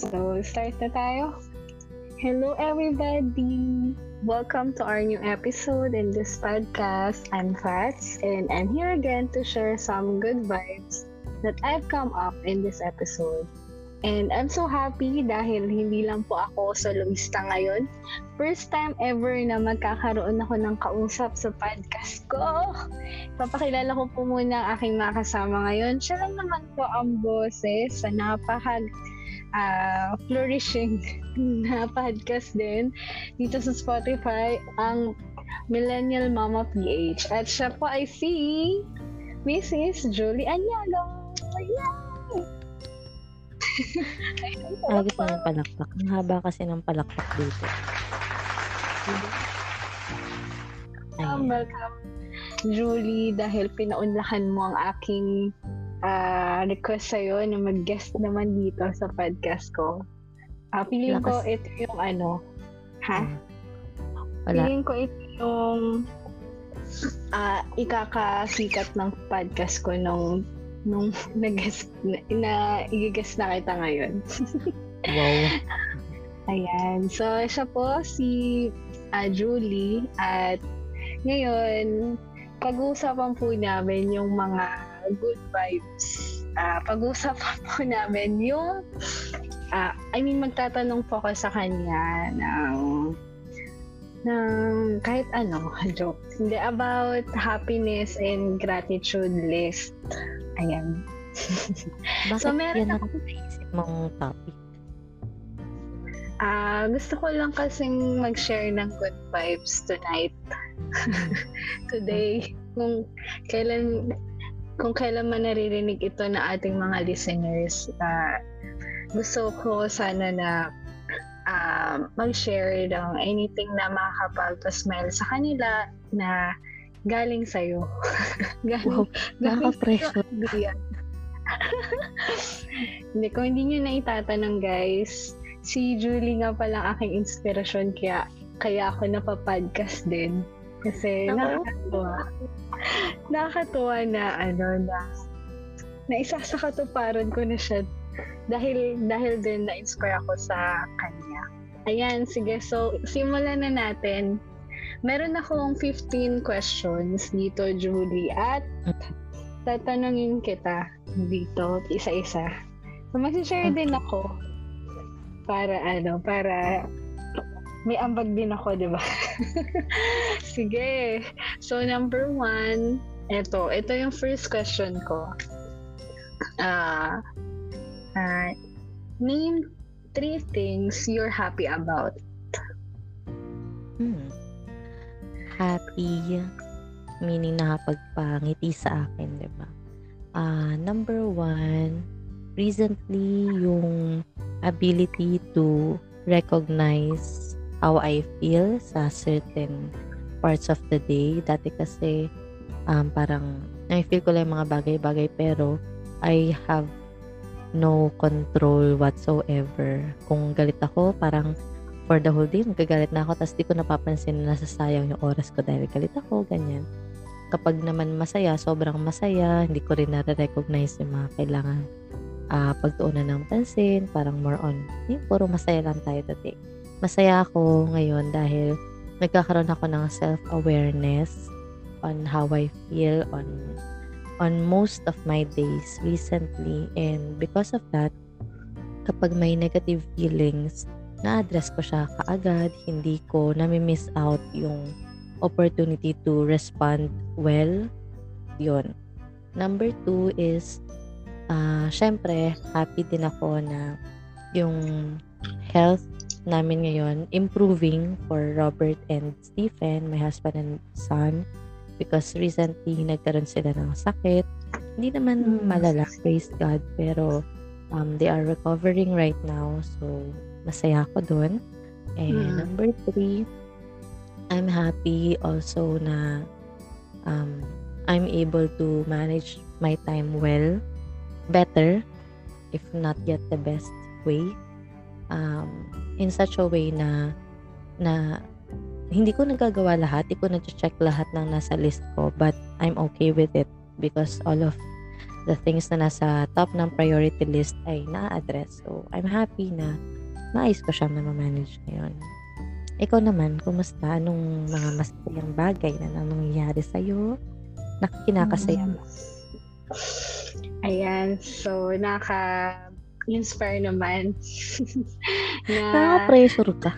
So, start na tayo. Hello, everybody. Welcome to our new episode in this podcast. I'm Fats, and I'm here again to share some good vibes that I've come up in this episode. And I'm so happy dahil hindi lang po ako soloista ngayon. First time ever na magkakaroon ako ng kausap sa podcast ko. Papakilala ko po muna ang aking mga kasama ngayon. Siya lang naman po ang boses sa napahag uh, flourishing na podcast din dito sa Spotify ang Millennial Mama PH. At siya po ay si Mrs. Julie Anyalo. Lagi pa ng palakpak. Ang haba kasi ng palakpak dito. Um, welcome, Julie, dahil pinaunlakan mo ang aking uh, request sa'yo na mag-guest naman dito sa podcast ko. Uh, feeling Lakas. ko ito yung ano, ha? Hmm. Wala. Feeling ko ito yung uh, ikakasikat ng podcast ko nung nung nag-guess na, na i-guess na kita ngayon. wow. Ayan. So, siya po si uh, Julie at ngayon, pag-uusapan po namin yung mga good vibes. Uh, pag-uusapan po namin yung uh, I mean, magtatanong po ako sa kanya ng ng kahit ano, joke. Hindi, about happiness and gratitude list. Ayan. Bakit so, meron yan ako naisip mong topic? Ah, uh, gusto ko lang kasing mag-share ng good vibes tonight. Today, kung kailan kung kailan man naririnig ito na ating mga listeners, uh, gusto ko sana na uh, mag-share ng anything na makakapagpa-smile sa kanila na galing sa'yo. galing, wow, nakaka-pressure. hindi, kung hindi nyo na itatanong guys, si Julie nga pala aking inspirasyon kaya kaya ako napapodcast din. Kasi oh. Nakakatuwa. na ano na na isa sa katuparan ko na siya dahil dahil din na-inspire ako sa kanya. Ayan, sige. So, simulan na natin Meron akong 15 questions dito, Julie, at tatanungin kita dito isa-isa. So, mag-share din ako para ano, para may ambag din ako, di ba? Sige. So, number one, ito. Ito yung first question ko. Uh, uh, name three things you're happy about. Hmm happy, meaning nakapagpangiti sa akin, di ba? Uh, number one, recently, yung ability to recognize how I feel sa certain parts of the day. Dati kasi, um, parang, I feel ko lang mga bagay-bagay, pero I have no control whatsoever. Kung galit ako, parang for the whole day, magagalit na ako, tapos di ko napapansin na nasasayang yung oras ko dahil galit ako, ganyan. Kapag naman masaya, sobrang masaya, hindi ko rin nare-recognize yung mga kailangan uh, pagtuunan ng pansin, parang more on, eh, puro masaya lang tayo today. Masaya ako ngayon dahil nagkakaroon ako ng self-awareness on how I feel on on most of my days recently and because of that kapag may negative feelings na-address ko siya kaagad, hindi ko nami-miss out yung opportunity to respond well. Yun. Number two is, uh, syempre, happy din ako na yung health namin ngayon improving for Robert and Stephen, my husband and son, because recently nagkaroon sila ng sakit. Hindi naman hmm. malala, praise God, pero um, they are recovering right now. So, masaya ako doon. And mm. number three, I'm happy also na um, I'm able to manage my time well, better, if not yet the best way. Um, in such a way na na hindi ko nagagawa lahat, hindi ko na-check lahat ng nasa list ko, but I'm okay with it because all of the things na nasa top ng priority list ay na-address. So, I'm happy na maayos ko siyang na-manage ngayon. Ikaw naman, kumusta? Anong mga masayang bagay na nangyayari sa'yo? Nakinakasaya mo? Ayan. So, naka-inspire naman. na, Nakaka-pressure ka.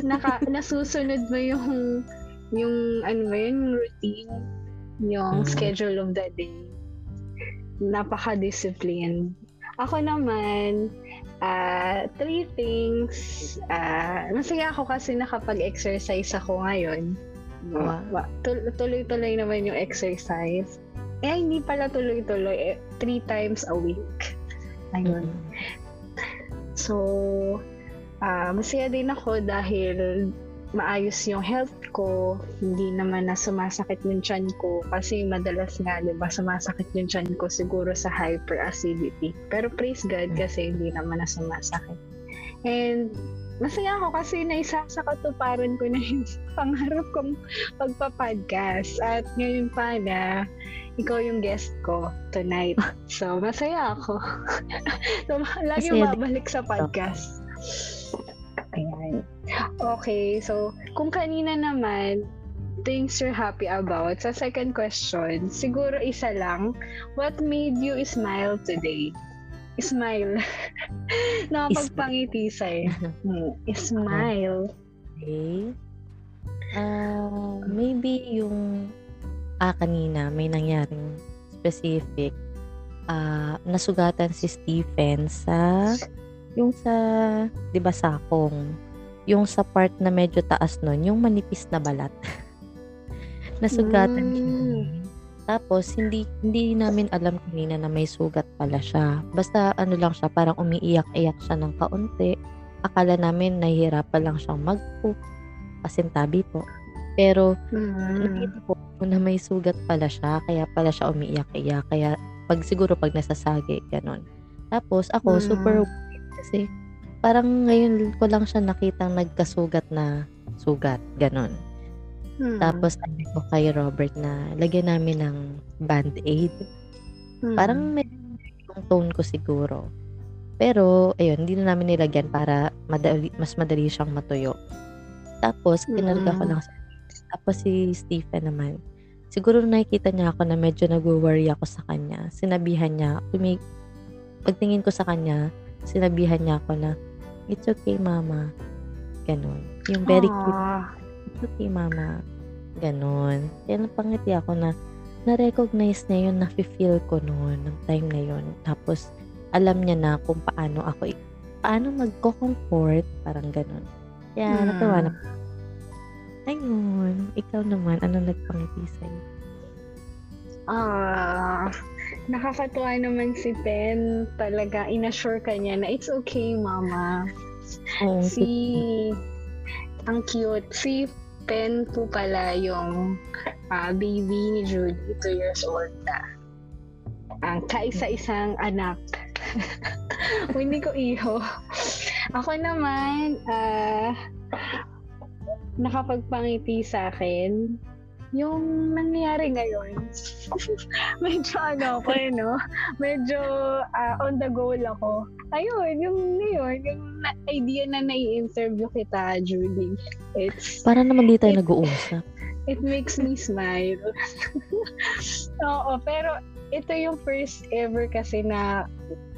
naka, nasusunod mo yung yung ano ba yun, routine, yung Mm. schedule of the day. Napaka-disciplined. Ako naman, ah three things. ah masaya ako kasi nakapag-exercise ako ngayon. Wow. Wa- tul- Tuloy-tuloy naman yung exercise. Eh, hindi pala tuloy-tuloy. Eh, three times a week. Ayun. So, ah masaya din ako dahil maayos yung health ko. Hindi naman na sumasakit yung tiyan ko. Kasi madalas nga, di ba, sumasakit yung tiyan ko siguro sa hyperacidity. Pero praise God kasi hindi naman na sumasakit. And masaya ako kasi naisa sa katuparan ko na yung pangarap kong pagpa-podcast. At ngayon pa na ikaw yung guest ko tonight. So, masaya ako. so, lagi Masaya babalik sa podcast. Ayan. Okay, so kung kanina naman, things you're happy about, sa second question, siguro isa lang, what made you smile today? Smile. Nakapagpangiti sa'yo. Hmm, Smile. Okay. Ah, maybe yung ah kanina may nangyaring specific ah nasugatan si Stephen sa yung sa 'di ba sakong? Yung sa part na medyo taas nun yung manipis na balat. Nasugatan siya. Mm. tapos hindi hindi namin alam kanina na may sugat pala siya. Basta ano lang siya parang umiiyak-iyak siya ng kaunti. Akala namin nahihirapan lang siyang mag-poop pasintabi po pero Mm. nakita ko na may sugat pala siya, kaya pala siya umiiyak-iyak. Kaya pag siguro pag nasasagi, ganun. Tapos ako, Mm. super worried kasi parang ngayon ko lang siya nakitang nagkasugat na sugat, ganun. Mm. Tapos sabi ko kay Robert na lagyan namin ng band-aid. Mm. Parang medyo yung tone ko siguro. Pero, ayun, hindi na namin nilagyan para madali, mas madali siyang matuyo. Tapos, kinarga ko Mm. lang sa tapos si Stephen naman, siguro nakikita niya ako na medyo nag-worry ako sa kanya. Sinabihan niya, tumi pagtingin ko sa kanya, sinabihan niya ako na, it's okay, mama. Ganon. Yung very cute, Ah. it's okay, mama. Ganon. Kaya napangiti ako na, na-recognize niya yun, na-feel ko noon, ng time na yun. Tapos, alam niya na kung paano ako, paano magko-comfort, parang ganon. Kaya, Mm. natawa na Ayun. Ikaw naman, ano nagpangiti sa'yo? Ah, nakakatuwa naman si Pen. Talaga, inassure ka niya na it's okay, mama. Oo, Si, ang cute. Si Pen po pala yung ah, baby ni Judy, 2 years old na. Ang kaisa-isang anak. Hindi ko iho. Ako naman, ah, nakapagpangiti sa akin yung nangyayari ngayon. Medyo ano ako eh, no? Medyo ah, on the goal ako. Ayun, yung ngayon, yung na- idea na nai-interview kita, Judy. It's, para naman di tayo nag-uusap. it makes me smile. Oo, pero ito yung first ever kasi na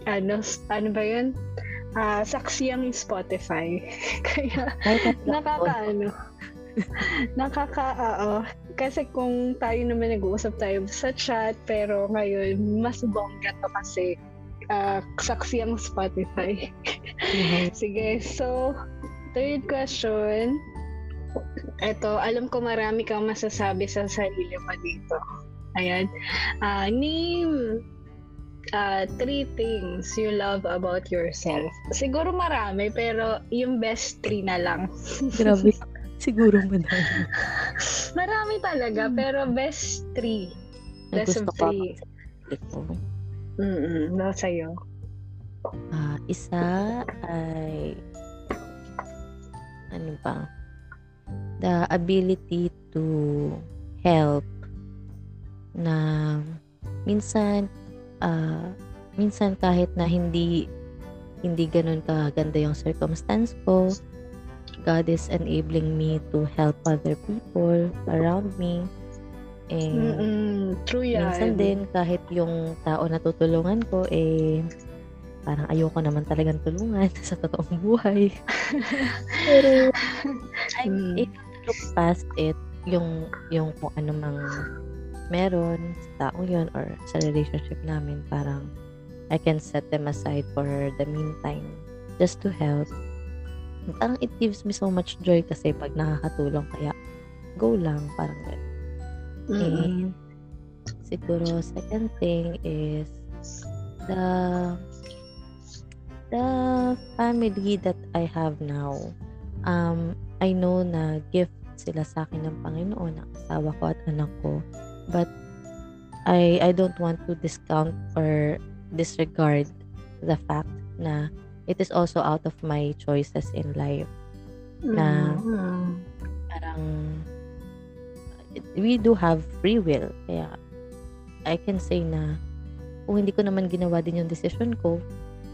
ano, ano ba yun? Ah, saksi ang Spotify. Kaya nakakaano. Nakaka, oo. Kasi kung tayo naman nag-uusap tayo sa chat, pero ngayon, mas bongga to kasi ah, saksi ang Spotify. Sige, so, third question. Ito, alam ko marami kang masasabi sa sarili mo dito. Ayan. Ah, name ah, three things you love about yourself. Siguro marami, pero yung best three na lang. Grabe. Siguro madami. Marami talaga, pero best three. Ay, Best gusto of three. ko. Mm-mm, no, sa'yo. Ah, isa ay ano ba? The ability to help na minsan ah, minsan kahit na hindi hindi gano'n kaganda yung circumstance ko, God is enabling me to help other people around me. And Mm-mm. True yan. minsan din kahit yung tao na tutulungan ko eh parang ayoko naman talagang tulungan sa totoong buhay. Pero I'm Mm. to look past it yung yung kung ano mang meron sa taong yun or sa relationship namin parang I can set them aside for the meantime just to help parang it gives me so much joy kasi pag nakakatulong kaya go lang parang ganun. Mm-mm. And siguro second thing is the the family that I have now. Um, I know na gift sila sa akin ng Panginoon, ang asawa ko at anak ko. But I I don't want to discount or disregard the fact na it is also out of my choices in life. na- Mm. parang we do have free will. Kaya I can say na kung hindi ko naman ginawa din yung decision ko,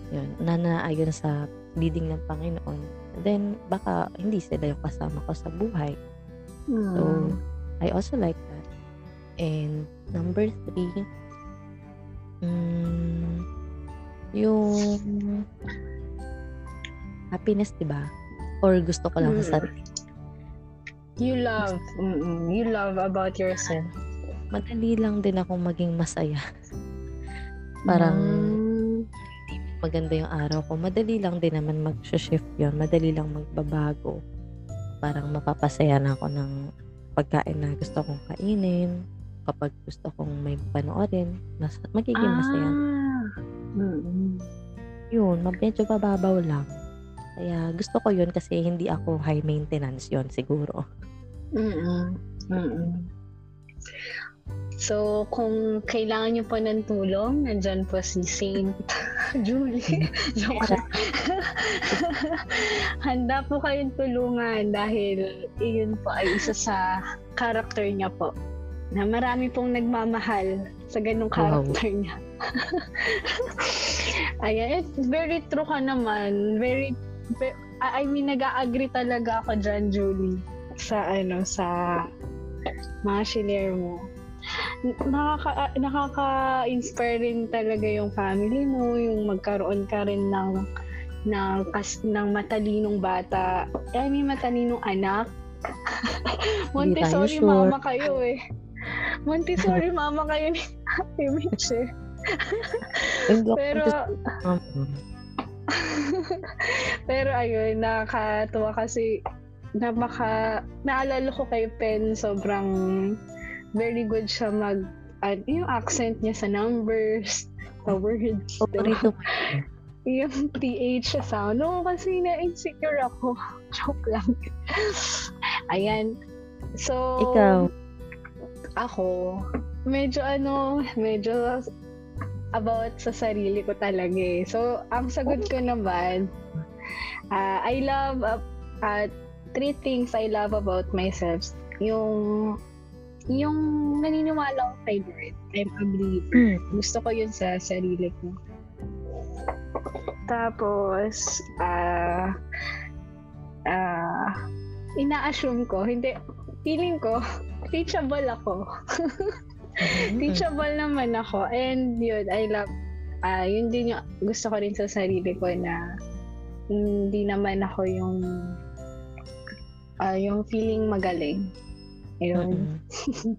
yun, na naayon sa leading ng Panginoon, then baka hindi sila yung kasama ko sa buhay. So, Mm. I also like that. And number three, mm, yung happiness, di ba? Or gusto ko lang sa Mm. sarili. You love. Mm-mm. You love about yourself. Madali lang din akong maging masaya. Parang Mm. maganda yung araw ko. Madali lang din naman mag-shift yun. Madali lang magbabago. Parang mapapasaya na ako ng pagkain na gusto kong kainin. Kapag gusto kong may panoorin, mas, magiging masaya. Ah. Mm-mm. Yun, medyo mababaw lang. Kaya gusto ko yun kasi hindi ako high maintenance yon siguro. Mm-mm. Mm-mm. So, kung kailangan niyo po ng tulong, nandyan po si Saint Julie. Joke lang. Handa po kayong tulungan dahil iyon po ay isa sa character niya po. Na marami pong nagmamahal sa ganong Wow. character niya. Ayan, it's very true ka naman. Very, ve- I I mean, nag-agree talaga ako dyan, Julie sa ano sa mga shinare mo. Nakaka ah, nakaka-inspire rin talaga yung family mo, yung magkaroon ka rin ng ng kas, ng matalinong bata. I mean, matalinong anak. Montessori sure. mama kayo eh. Montessori mama kayo ni Ate Mitch eh. Pero Pero ayun, nakakatuwa kasi na baka naalala ko kay Pen sobrang very good siya mag ano, yung accent niya sa numbers, sa words. paborito ko. Yung TH sa sound. No, kasi na-insecure ako. Joke lang. Ayan. So, Ikaw, ako, medyo ano, medyo about sa sarili ko talaga eh. So, ang sagot ko naman, ah, I love, uh, uh, three things I love about myself. Yung, yung naniniwala ko kay Lord. I'm a believer. Gusto ko yun sa sarili ko. Tapos, ah, ah, ina-assume ko, hindi, feeling ko, teachable ako. Mm. teachable naman ako. And yun, I love, ah yun din yung gusto ko rin sa sarili ko na hindi naman ako yung ah yung feeling magaling. Ayun. Mm-mm.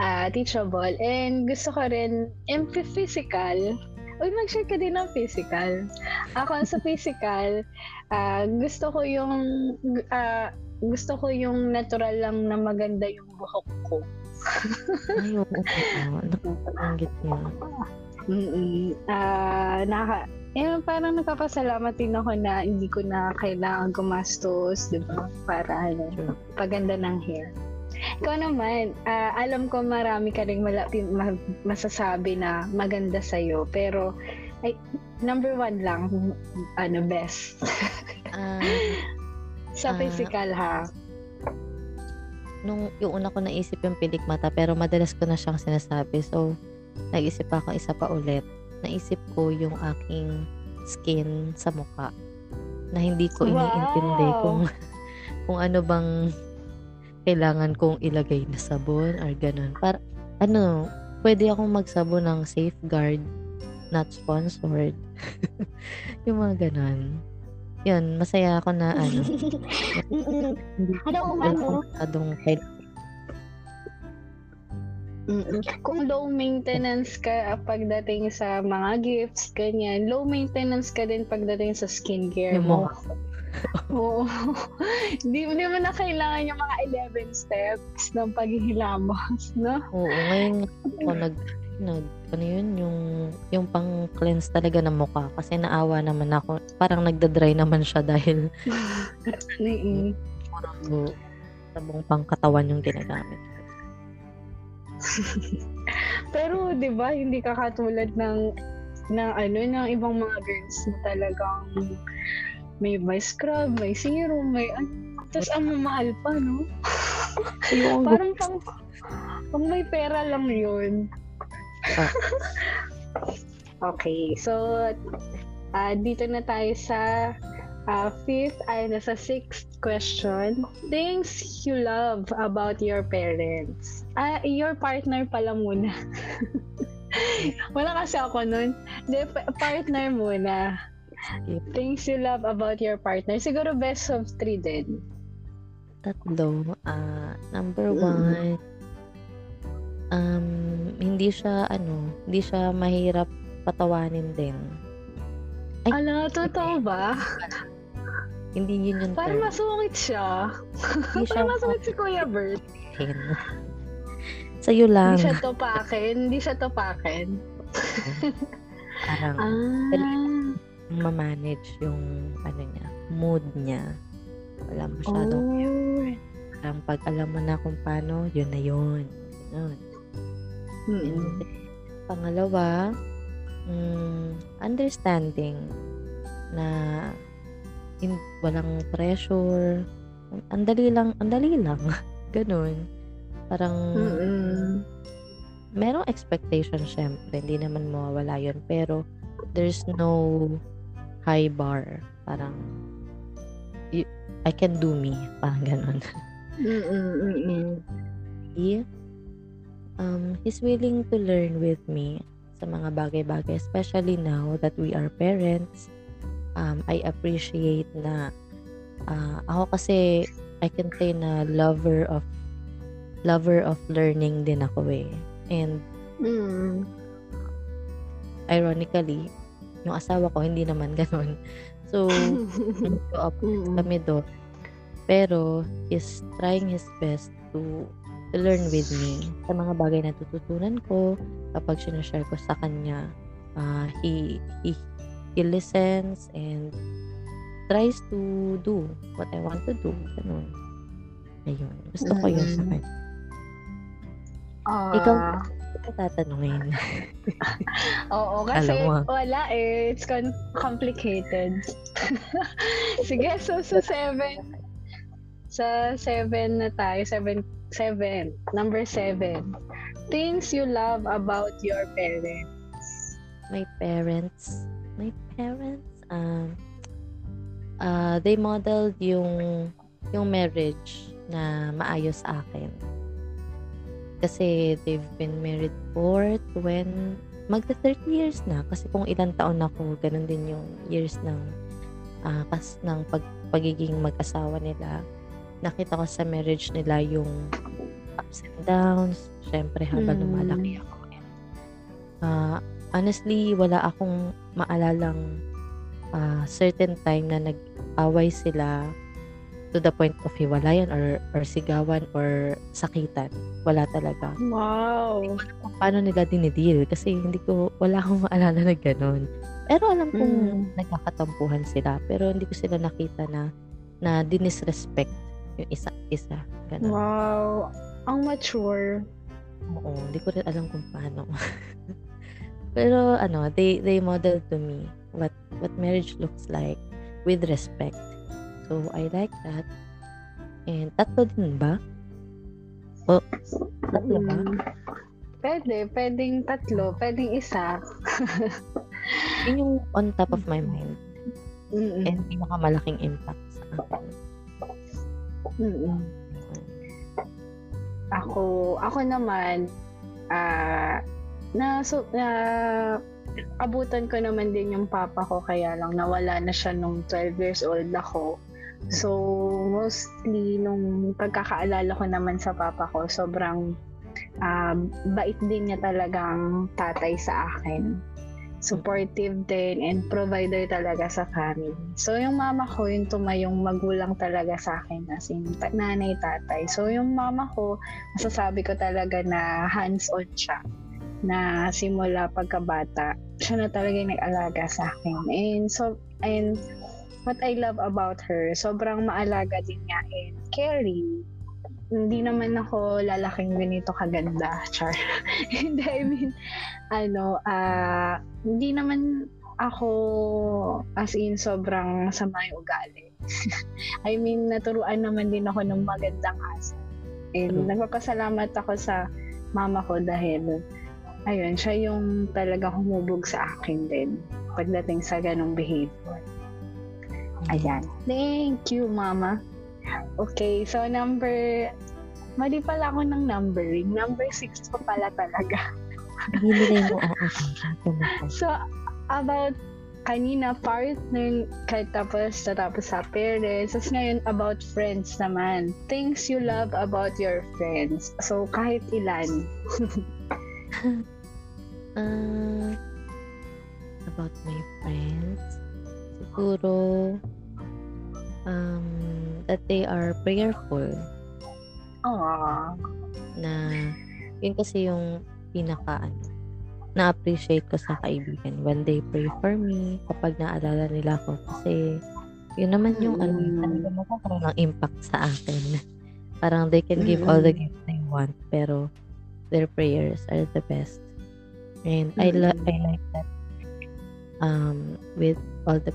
Ah, teachable. And gusto ko rin, yung physical, Uy, mag-share ka din ng physical. Ako sa physical, ah, gusto ko yung ah, gusto ko yung natural lang na maganda yung buhok ko. Ay, oo. oo. Nakapanggit niya. Mm Ah, naka eh, parang nagpapasalamat din ako na hindi ko na kailangan gumastos, di ba? Para ano, Sure. paganda ng hair. Ikaw naman, ah, alam ko marami ka rin malapi, ma- masasabi na maganda sa'yo. Pero, ay, number one lang, ano, best. Ah, Sa physical, ha? Nung yung una ko naisip yung pilik mata pero madalas ko na siyang sinasabi. So, nag-isip ako isa pa ulit. naisip ko yung aking skin sa mukha na hindi ko iniintindi Wow. kung kung ano bang kailangan kong ilagay na sabon or ganun. Para, ano, pwede akong magsabon ng safeguard, not sponsored. yung mga ganun. Yun, masaya ako na ano. Ano, ano? akong masyadong kailangan. Mm-mm. Kung low maintenance ka pagdating sa mga gifts, ganyan, low maintenance ka din pagdating sa skincare mo. Oo. Hindi mo naman na kailangan yung mga 11 steps ng paghihilamos, no? Oo, ngayon nga ako nag, nag, ano yun, yung, yung pang cleanse talaga ng mukha kasi naawa naman ako. Parang nagda-dry naman siya dahil Mm-mm. puro sabong pang katawan yung ginagamit. Pero 'di ba hindi ka katulad ng ng ano ng ibang mga girls na talagang may may scrub, may serum, may ano. Tapos ang mamahal pa, no? Parang pang, pang may pera lang yun. Ah. okay, so ah dito na tayo sa ah, fifth ay nasa sixth question. Things you love about your parents. Ah, your partner pala muna. Wala kasi ako nun. De, pa- partner muna. Things you love about your partner. Siguro best of three din. tatlo. Ah, number Mm. Um, hindi siya, ano, hindi siya mahirap patawanin din. Ay, Ala, totoo ba? Hindi yun yung Parang term. masungit siya. Hindi siya Parang masungit si Kuya Bert. Sa'yo lang. Hindi siya topakin. Hindi siya topakin. Parang Ah. ma-manage yung, ano niya, mood niya. Wala masyadong, Oh. parang pag alam mo na kung paano, yun na yun. Ganun. Mm-mm. pangalawa, mm, understanding na in, walang pressure. Ang dali lang, ang dali lang. Ganun. Parang Mm-mm. merong expectation syempre, hindi naman mawawala yun. Pero there's no high bar. Parang I can do me. Parang ganun. Mm-mm. Mm-mm. Um, he's willing to learn with me sa mga bagay-bagay, especially now that we are parents. Um, I appreciate na ah, ako kasi I can say na lover of lover of learning din ako eh. And Mm. ironically, yung asawa ko hindi naman ganun. So, up Mm-mm. kami doon. Pero, he's trying his best to to learn with me sa mga bagay na tututunan ko kapag sinashare ko sa kanya. ah, he, he, he listens and tries to do what I want to do. Ganun. Ayun. Gusto ko yun sa Mm-mm. kanya. Ah. Ikaw, ikaw tatanungin. Oo, kasi Alam mo. wala eh. It's con- complicated. Sige, so sa seven. Sa seven na tayo. Seven. Seven. Number seven. Things you love about your parents. my parents, my parents, um, uh, they modeled yung, yung marriage na maayos sa akin. Kasi they've been married for 20, magta 30 years na. Kasi kung ilang taon ako, ganun din yung years ng, ah, kas, ng pag, pagiging mag-asawa nila. Nakita ko sa marriage nila yung ups and downs. Siyempre, habang Mm. lumalaki ako. Ah, honestly, wala akong maalalang ah, certain time na nag-away sila to the point of hiwalayan or, or sigawan or sakitan. Wala talaga. Wow. Kung paano nila dinideal kasi hindi ko, wala akong maalala na ganun. Pero alam kong Mm. nagkakatampuhan sila pero hindi ko sila nakita na na dinisrespect yung isa isa. Ganun. Wow. Ang mature. Oo, hindi ko rin alam kung paano. Pero ano, they they model to me what what marriage looks like with respect. So I like that. And tatlo din ba? O, tatlo ba? Mm. Pwede, pwedeng tatlo, pwedeng isa. Yun yung on top of my mind. Mm-mm. And pinakamalaking impact sa akin. Mm-mm. Ako, ako naman, ah, na, so, na, abutan ko naman din yung papa ko kaya lang nawala na siya nung 12 years old ako. So, mostly nung pagkakaalala ko naman sa papa ko, sobrang um, bait din niya talagang tatay sa akin. Supportive din and provider talaga sa family. So, yung mama ko, yung tumayong magulang talaga sa akin as in nanay, tatay. So, yung mama ko, masasabi ko talaga na hands-on siya na simula pagkabata, siya na talaga yung nag-alaga sa akin. And so, and what I love about her, sobrang maalaga din niya and caring. Hindi naman ako lalaking ganito kaganda, char. Hindi, I mean, ano, ah, hindi naman ako as in sobrang sama yung ugali. I mean, naturuan naman din ako ng magandang asa. And True. nagpapasalamat ako sa mama ko dahil ayun, siya yung talaga humubog sa akin din pagdating sa ganong behavior. Ayan. Thank you, mama. Okay, so number... Mali pala ako ng numbering. Number 6 pa pala talaga. Hindi mo So, about kanina partner kahit tapos tapos sa parents. Tapos ngayon about friends naman. Things you love about your friends. So kahit ilan. Uh, about my friends, siguro, um, that they are prayerful Aww. na yun kasi yung pinaka ano, na-appreciate ko sa kaibigan when they pray for me kapag naalala nila ako kasi yun naman yung ano Mm. magkakaroon ng impact sa akin parang they can give all the Mm. gifts they want pero their prayers are the best and I, lo- I Mm. like that um with all the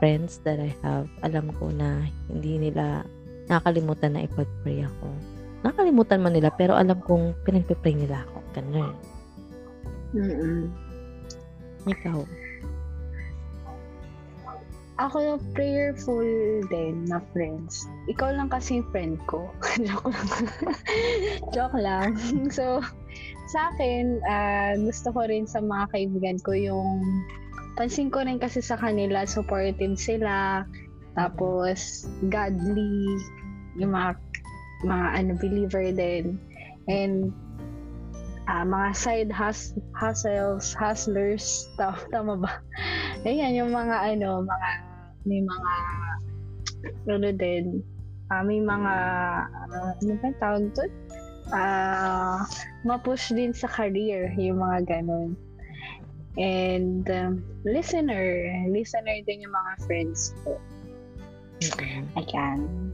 friends that I have alam ko na hindi nila nakakalimutan na ipag-pray ako nakalimutan man nila pero alam kong pinagpe-pray nila ako ganun Mm-mm. ikaw Ako prayerful din na friends. Ikaw lang kasi yung friend ko. Joke lang. Joke lang. so, sa akin, ah, gusto ko rin sa mga kaibigan ko yung pansin ko rin kasi sa kanila, supportive sila. Tapos, godly. Yung mga, mga ano, believer din. And, ah, mga side hus- hustles, hustlers, ta- tama ba? Ayan, yung mga ano, mga, may mga, ano din, ah, may mga, ah, ano ba tawag doon? Ah, ma-push din sa career, yung mga ganun. And, um, listener, listener din yung mga friends ko. Ayan.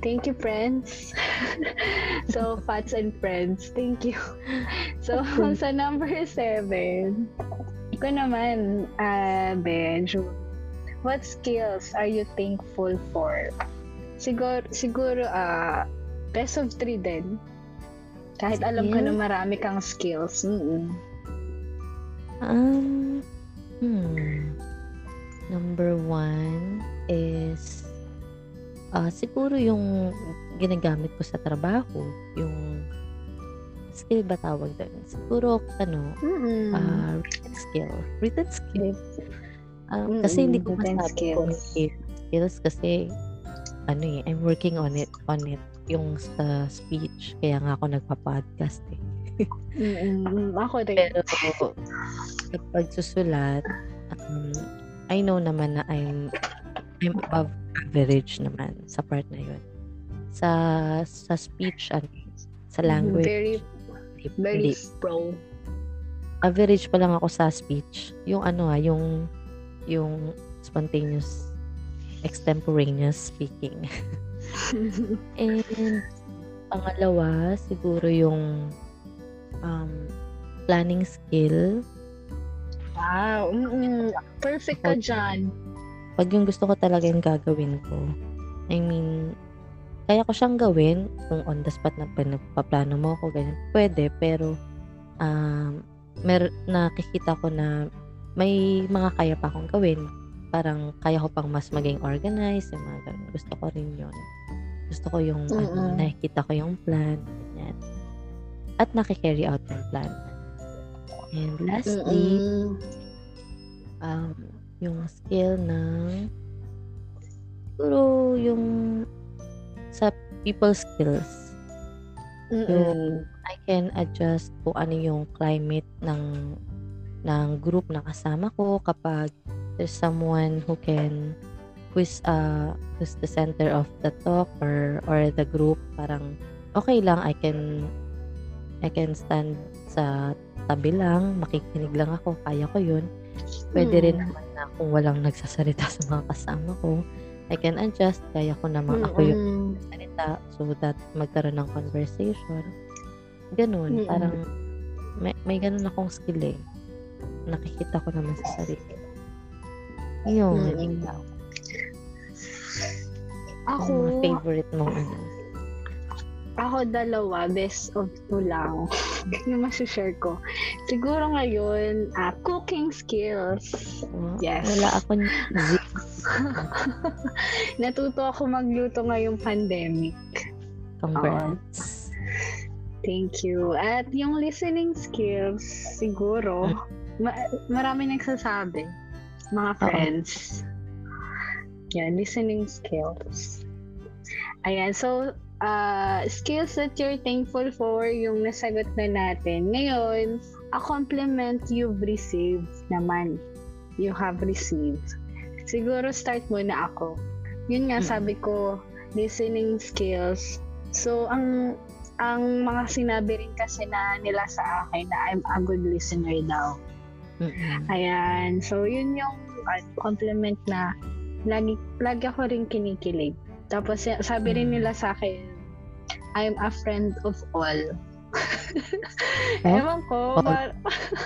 Thank you, friends. so, Fats and friends, thank you. So, sa number seven, ko naman, uh, Benjo, what skills are you thankful for? Siguro, siguro, ah, best of three din. Kahit alam ko na marami kang skills. Mm-mm. Um, hmm. Number one is ah siguro yung ginagamit ko sa trabaho, yung skill ba tawag doon? Siguro ano, Mm-mm. ah written skill. Written skill. Ah, kasi hindi ko written masabi skills. communication skills kasi ano eh, I'm working on it, on it yung sa speech. Kaya nga ako nagpa-podcast eh. Mm-mm. Ako rin. Pero sa pagsusulat, um, I know naman na I'm I'm above average naman sa part na yun. Sa sa speech ano, sa language. Very, very pro. Average pa lang ako sa speech. Yung ano ah, yung yung spontaneous extemporaneous speaking. And pangalawa, siguro yung um, planning skill. wow. Mm-mm. Perfect ka dyan. Pag yung gusto ko talaga yung gagawin ko, I mean, kaya ko siyang gawin kung on the spot na pa- nagpaplano mo ako, ganyan, pwede, pero um, mer nakikita ko na may mga kaya pa akong gawin. Parang kaya ko pang mas maging organized, yung mga ganun. Gusto ko rin yun. Gusto ko yung, ano, Mm. nakikita ko yung plan, ganyan. At nakikarry out yung plan. And lastly, Mm-mm. um, yung skill ng siguro yung sa people skills. Mm-mm. I can adjust kung ano yung climate ng ng group na kasama ko kapag there's someone who can who's uh who's the center of the talk or or the group parang okay lang I can I can stand sa tabi lang makikinig lang ako kaya ko yun pwede rin Mm. naman na kung walang nagsasalita sa mga kasama ko I can adjust kaya ko naman ako yung Mm-mm. salita so that magkaroon ng conversation. Ganun. Mm-mm. Parang may, may ganun akong skill eh. Nakikita ko naman sa sarili. Yun. Mm-mm. ikaw. Ako, mga favorite mong ano. Ako dalawa, best of two lang. yung masishare ko. Siguro ngayon, ah, cooking skills. Yes. Wala ako. Natuto ako magluto ngayong pandemic. Congrats. Thank you. At yung listening skills, siguro, ma- marami nagsasabi. Mga friends. Yan, listening skills. Ayan, so, uh, skills that you're thankful for, yung nasagot na natin. Ngayon, a compliment you've received naman. You have received. Siguro start muna ako. Yun nga, Mm. sabi ko, listening skills. So, ang ang mga sinabi rin kasi na nila sa akin na I'm a good listener daw. Mm-mm. Ayan. So, yun yung uh, compliment na lagi, lagi ako rin kinikilig. Tapos, sabi rin nila sa akin, I'm a friend of all. Of Ewan ko, all? par-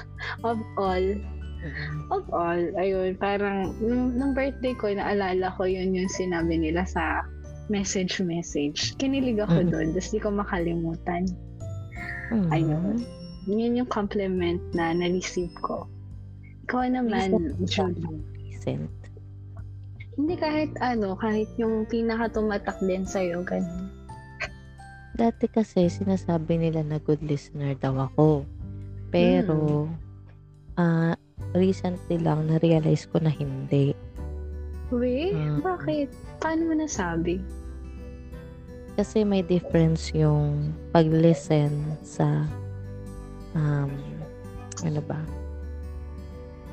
of all. Of all. Ayun, parang, nung, nung birthday ko, naalala ko yun yung sinabi nila sa message-message. Kinilig ako Mm. doon, tapos di ko makalimutan. Mm. Ayun. Yun yung compliment na na-receive ko. Ikaw naman. Julie. Recent. Hindi kahit ano, kahit yung pinaka-tumatak din sa'yo, ganun. Dati kasi sinasabi nila na good listener daw ako. Pero ah recently lang na-realize ko na hindi. Wait, Mm. bakit? Paano mo nasabi? Kasi may difference yung pag-listen sa um, ano ba?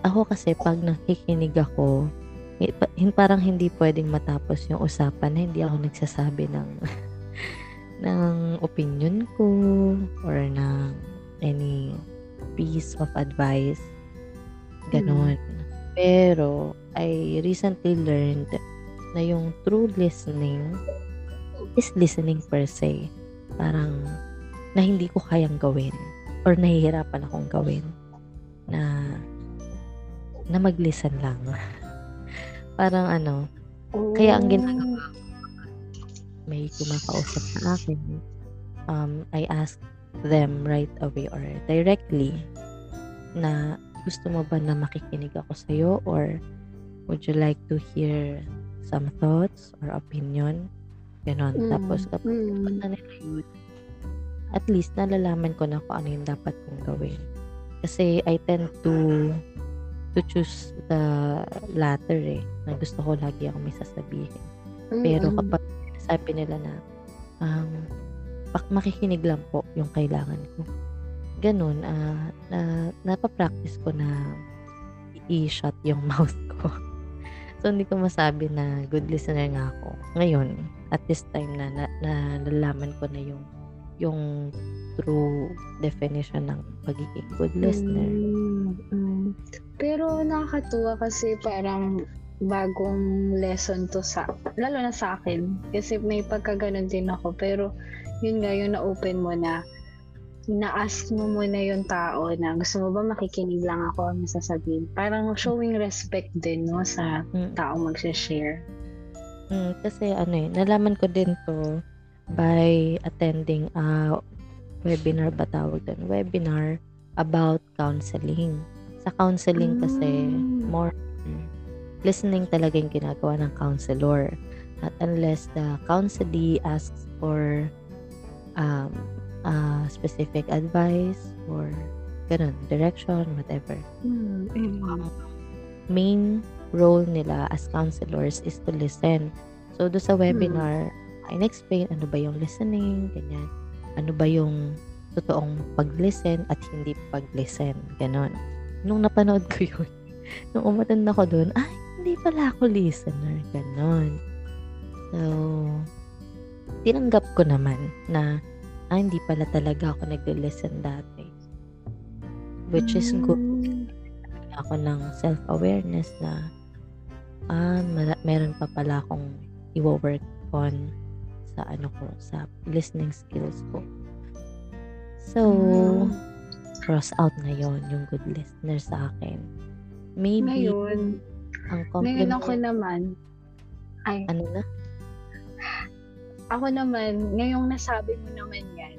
Ako kasi pag nakikinig ako, parang hindi pwedeng matapos yung usapan na hindi ako nagsasabi ng ng opinion ko or ng any piece of advice. Ganon. Pero, I recently learned na yung true listening is listening per se. Parang na hindi ko kayang gawin or nahihirapan akong gawin na na mag-listen lang. Parang ano, Kaya ang ginagawa may kumakausap sa akin, um, I ask them right away or directly na gusto mo ba na makikinig ako sa'yo or would you like to hear some thoughts or opinion? Ganon. Mm, Tapos kapag mm. na nila yun, at least nalalaman ko na kung ano yung dapat kong gawin. Kasi I tend to to choose the latter eh, na gusto ko lagi ako may sasabihin. Pero Mm-mm. kapag sabi nila na um, pak- makikinig lang po yung kailangan ko. Ganun, ah, na, napapractice ko na i-shut yung mouth ko. so, hindi ko masabi na good listener nga ako. Ngayon, at this time na, na, na nalalaman ko na yung yung true definition ng pagiging good listener. Mm, mm. Pero nakakatuwa kasi parang bagong lesson to sa, lalo na sa akin. Kasi may pagkaganon din ako. Pero yun nga, yung na-open mo na, na-ask mo muna yung tao na gusto mo ba makikinig lang ako ang sasabihin. Parang showing respect din no sa Mm. tao magsa-share. Mm, kasi ano eh, nalaman ko din to by attending a webinar ba tawag doon? Webinar about counseling. Sa counseling kasi, Mm. more listening talaga yung ginagawa ng counselor. Not unless the counselee asks for um, uh, specific advice or ganun, direction, whatever. Mm, mm. Main role nila as counselors is to listen. So, do sa webinar, in-explain ano ba yung listening, ganyan. Ano ba yung totoong pag-listen at hindi pag-listen. Ganon. Nung napanood ko yun, nung umatend ako doon, ay, hindi pala ako listener. Ganon. So, tinanggap ko naman na ah, hindi pala talaga ako nag-listen dati. Which is good. Mm. Ako ng self-awareness na ah, mara- meron pa pala akong i-work on sa ano ko, sa listening skills ko. So, Mm. cross out na yon yung good listener sa akin. Maybe, Ngayon, ang ngayon compliment, ako naman, ay, ano na? ako naman, ngayong nasabi mo naman yan,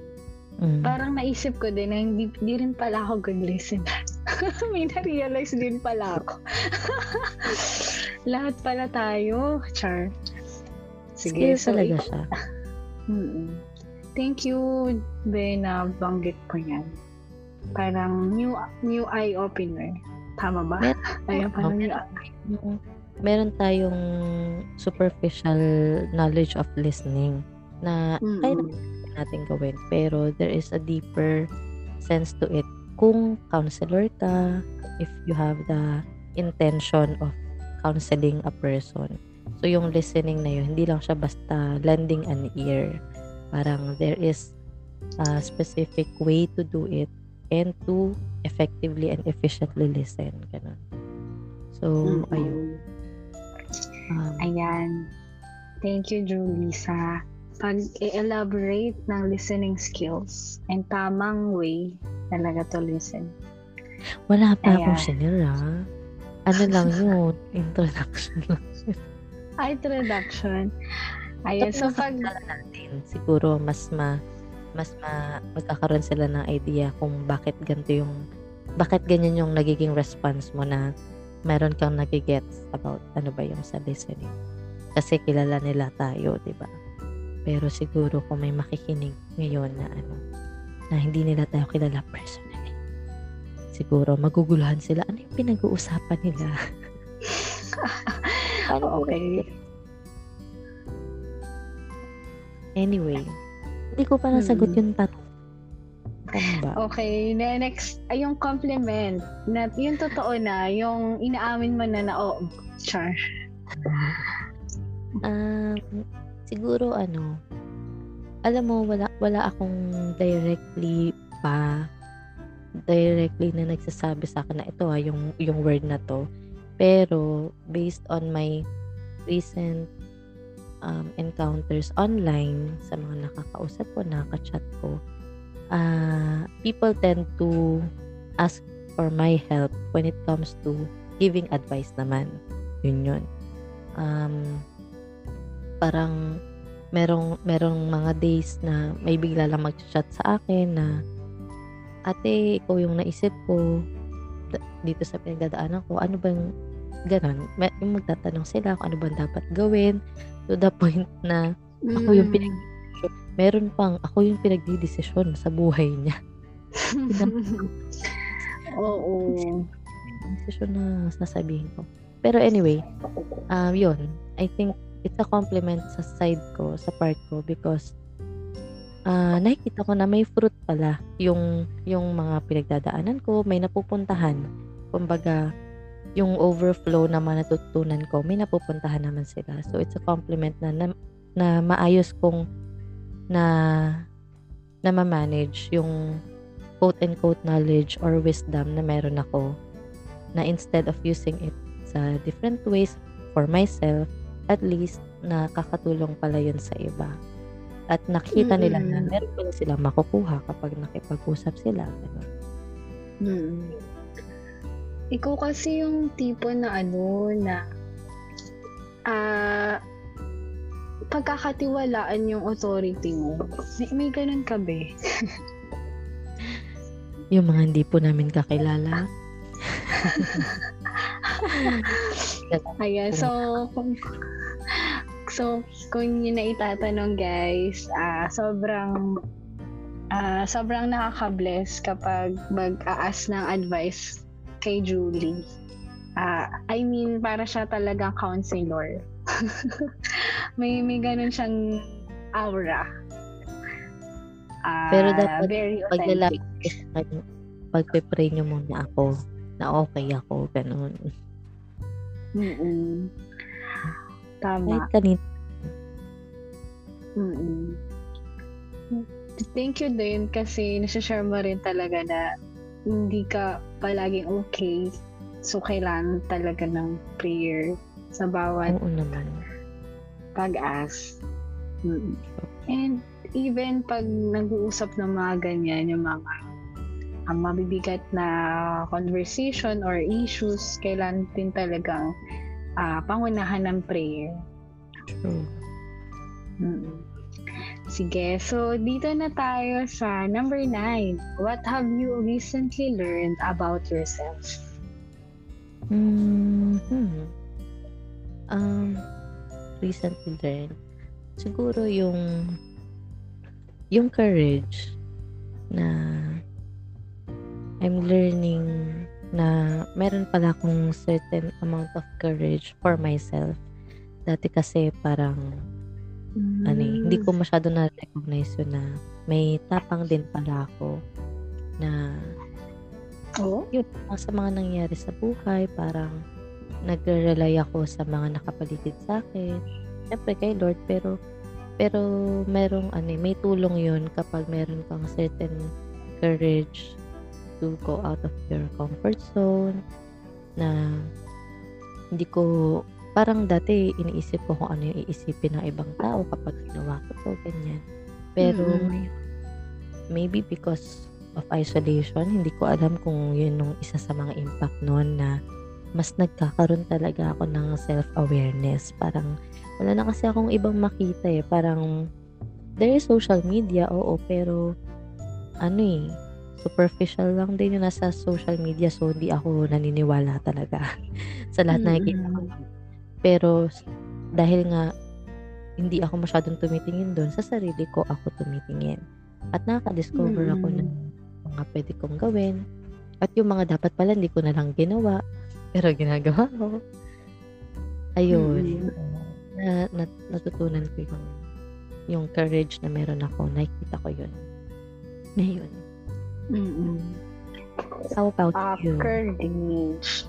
Mm. parang naisip ko din na hindi, hindi rin pala ako good listener. May na-realize din pala ako. Lahat pala tayo, Char. Sige, Skill so talaga ik- siya. Mm-mm. Thank you, Be, na banggit ko yan. Parang new new eye opener. Tama ba? Mer- Ayun, parang Okay. new Mm. Meron tayong superficial knowledge of listening na kaya Mm-mm. naman natin gawin. Pero there is a deeper sense to it. Kung counselor ka, if you have the intention of counseling a person. So, yung listening na yun, hindi lang siya basta lending an ear. Parang there is a specific way to do it and to effectively and efficiently listen. Ganun. So, Mm-mm. ayun. Um, Ayan. Thank you, Julissa. Pag-elaborate ng listening skills and tamang way talaga to listen. wala pa akong Ayan. share, ah. Ano lang yun, introduction lang. Ay, introduction. Ayun, so pag... natin, siguro mas ma mas ma, magkakaroon sila ng idea kung bakit ganito yung bakit ganyan yung nagiging response mo na meron kang nagigets about ano ba yung sa listening. Kasi kilala nila tayo, di ba? Pero siguro kung may makikinig ngayon na ano, na hindi nila tayo kilala personally, siguro maguguluhan sila, ano yung pinag-uusapan nila? Paano Okay. Anyway, hindi ko pa nasagot Hmm. yung tanong. Ano? Okay, na next, ay yung compliment. Na, yung totoo na, yung inaamin mo na na, oh, char. Um, siguro ano, alam mo, wala, wala akong directly pa directly na nagsasabi sa akin na ito ha, yung, yung word na to. Pero, based on my recent um, encounters online sa mga nakakausap ko, nakaka-chat ko, uh, people tend to ask for my help when it comes to giving advice naman. Yun yun. Um, parang merong merong mga days na may bigla lang mag-chat sa akin na ate, ikaw yung naisip ko dito sa pinagdadaanan ko. Ano bang ganon? May, yung magtatanong sila kung ano bang dapat gawin to the point na ako yung Mm. pinag meron pang ako yung pinagdidesisyon sa buhay niya. Oo. Desisyon na sasabihin ko. Pero anyway, um, yun. I think it's a compliment sa side ko, sa part ko because ah nakikita ko na may fruit pala yung yung mga pinagdadaanan ko, may napupuntahan. Kumbaga, yung overflow na natutunan ko, may napupuntahan naman sila. So it's a compliment na na, na maayos kong na na ma-manage yung quote and quote knowledge or wisdom na meron ako na instead of using it sa different ways for myself, at least nakakatulong pala yun sa iba. At nakita nila na meron pala silang makukuha kapag nakipag-usap sila. Ganun. Mm. Ikaw kasi yung tipo na ano na ah pagkakatiwalaan yung authority mo. May, may ganun ka be. Yung mga hindi po namin kakilala. Ayan, so, kung, so, kung yun na itatanong guys, ah sobrang ah sobrang nakaka-bless kapag mag-aas ng advice kay Julie. Ah, I mean, para siya talagang counselor. may may ganun siyang aura. Ah, Pero dapat very Pag lalapit pagpe-pray niyo muna ako na okay ako, ganun. Mm-mm. Tama. Kahit kanina, Mm-mm. Thank you din kasi nasa-share mo rin talaga na hindi ka palaging okay. So, kailangan talaga ng prayer sa bawat oo naman. pag-ask. Mm. And even pag nag-uusap ng mga ganyan, yung mga ang mabibigat na conversation or issues, kailangan din talagang ah, pangunahan ng prayer. True. Mm. Sige, so dito na tayo sa number nine. What have you recently learned about yourself? Hmm. Um, recently learned. Siguro yung yung courage na I'm learning na meron pala akong certain amount of courage for myself. Dati kasi parang ano eh, hindi ko masyado na-recognize yun na may tapang din pala ako na Oh? yun, sa mga nangyari sa buhay, parang nagre-rely ako sa mga nakapaligid sa akin. Siyempre kay Lord, pero pero merong ano, eh, may tulong yun kapag meron kang certain courage to go out of your comfort zone na hindi ko parang dati iniisip ko kung ano yung iisipin ng ibang tao kapag ginawa ko to, ganyan. Pero Mm-mm. maybe because of isolation, hindi ko alam kung yun yung isa sa mga impact noon na mas nagkakaroon talaga ako ng self-awareness. Parang wala na kasi akong ibang makita eh. Parang there is social media, oo, pero ano eh, superficial lang din yung nasa social media so hindi ako naniniwala talaga sa lahat na nakikita ko. Pero dahil nga hindi ako masyadong tumitingin doon, sa sarili ko ako tumitingin. At nakaka-discover ako ng mga pwede kong gawin. At yung mga dapat pala hindi ko na lang ginawa, pero ginagawa ko. Ayun. Na, na, natutunan ko yung yung courage na meron ako. Nakikita ko yun. Ngayon. Mm-mm. How about Ah, you? courage.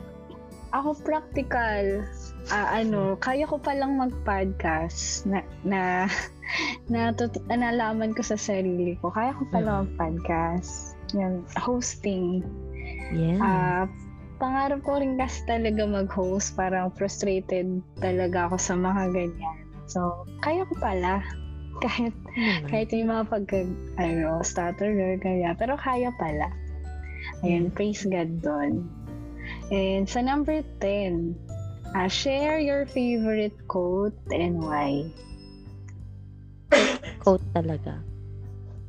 Ako practical. Ah, ano, kaya ko palang mag-podcast na na na tut- nalaman ko sa sarili ko. Kaya ko pala mag-podcast. Yan, hosting. Yeah. Ah, pangarap ko rin kasi talaga mag-host. Parang frustrated talaga ako sa mga ganyan. So, kaya ko pala. Kahit naman? kahit yung mga pag ano, stutterer, kaya. Pero kaya pala. Ayun, praise God doon. And sa number 10, ah, share your favorite quote and why. Quote talaga.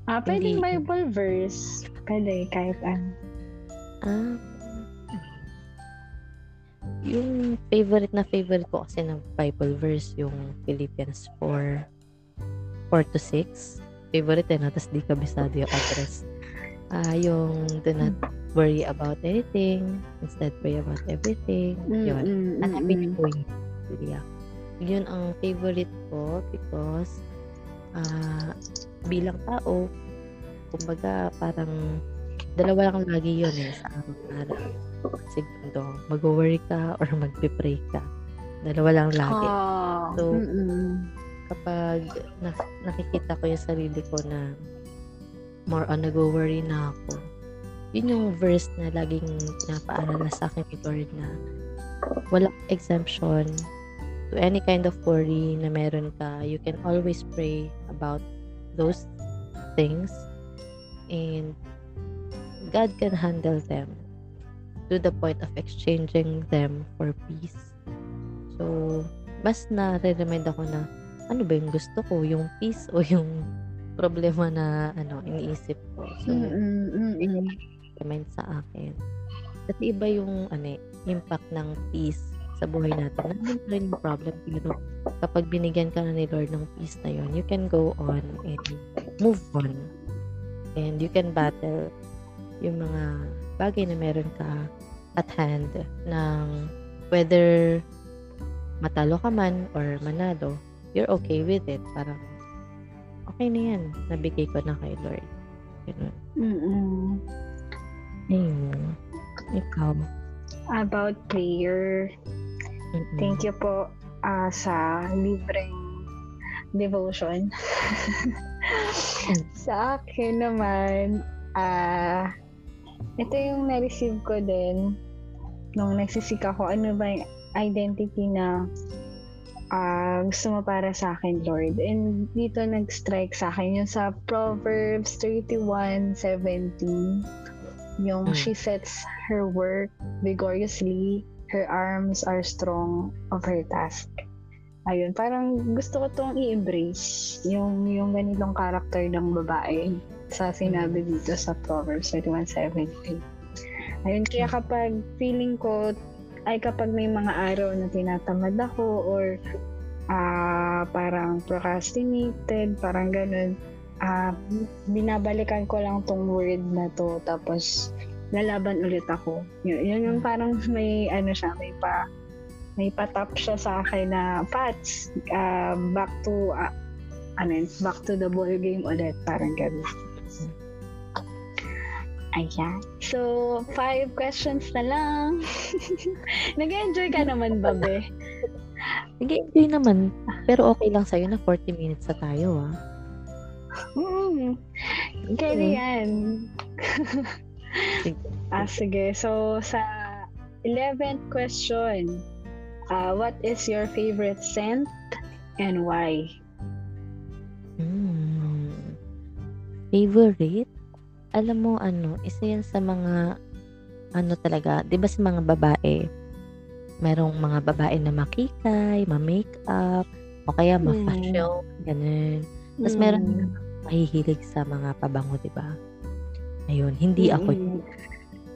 Ah, pwedeng Hindi- Bible verse. Pwede, kahit ano. Ah. Yung favorite na favorite ko kasi ng Bible verse, yung Philippians 4, 4 to 6. Favorite eh, no? Tapos di kabisado yung address. Ah, yung do not worry about anything, instead pray about everything. Yun. Mm, mm, Hanapin po yun. Yeah. Yun ang favorite ko because ah bilang tao, kumbaga parang dalawa lang lagi yun eh sa araw-araw. Segundo, mag-worry ka or magpe-pray ka. Dalawa lang lagi. Ah, So, mm, mm. Kapag na- nakikita ko yung sarili ko na more on nag-worry na ako, yun yung verse na laging pinapaalala sa akin ni Lord na walang exemption to any kind of worry na meron ka. You can always pray about those things and God can handle them to the point of exchanging them for peace. So, mas na-remind ako na ano ba yung gusto ko, yung peace o yung problema na ano iniisip ko. So, Mm, mm, nag-recommend sa akin. Kasi iba yung ano, eh, impact ng peace sa buhay natin. Nandun pa rin yung problem. Pero kapag binigyan ka na ni Lord ng peace na yun, you can go on and move on. And you can battle yung mga bagay na meron ka at hand ng whether matalo ka man or manalo, you're okay with it. Parang, okay na yan. Nabigay ko na kay Lord. Ganun. Mm-mm. Ayun. Ikaw. About prayer. Mm-mm. Thank you po ah, sa libreng devotion. sa akin naman, ah ito yung na-receive ko din nung nagsisik ako, ano ba yung identity na ah, gusto mo para sa akin, Lord. And dito nag-strike sa akin yung sa Proverbs 31:17 yung Mm. she sets her work vigorously, her arms are strong of her task. Ayun, parang gusto ko tong i-embrace yung yung ganitong character ng babae sa sinabi dito sa Proverbs 31:17. Ayun, kaya kapag feeling ko ay kapag may mga araw na tinatamad ako or ah parang procrastinated, parang ganun, ah binabalikan ko lang tong word na to tapos lalaban ulit ako. Yun, yun yung parang may ano siya, may pa may patap siya sa akin na Pats, ah, back to ah, ano back to the ball game ulit, parang ganun. Ayan. So, five questions na lang. Nag-enjoy ka naman, babe. Nag-enjoy naman. Pero okay lang sa'yo na 40 minutes na tayo, ah. Mm. Kaya yan. Ah, sige. So, sa 11th question, ah, what is your favorite scent and why? Hmm. Favorite? Alam mo, ano, isa yan sa mga, ano talaga, di ba sa mga babae, merong mga babae na makikay, ma-makeup, o kaya Mm. ma-fashion, ganun. Tapos meron din naman mahihilig sa mga pabango, di ba? Ayun, hindi ako. Mm.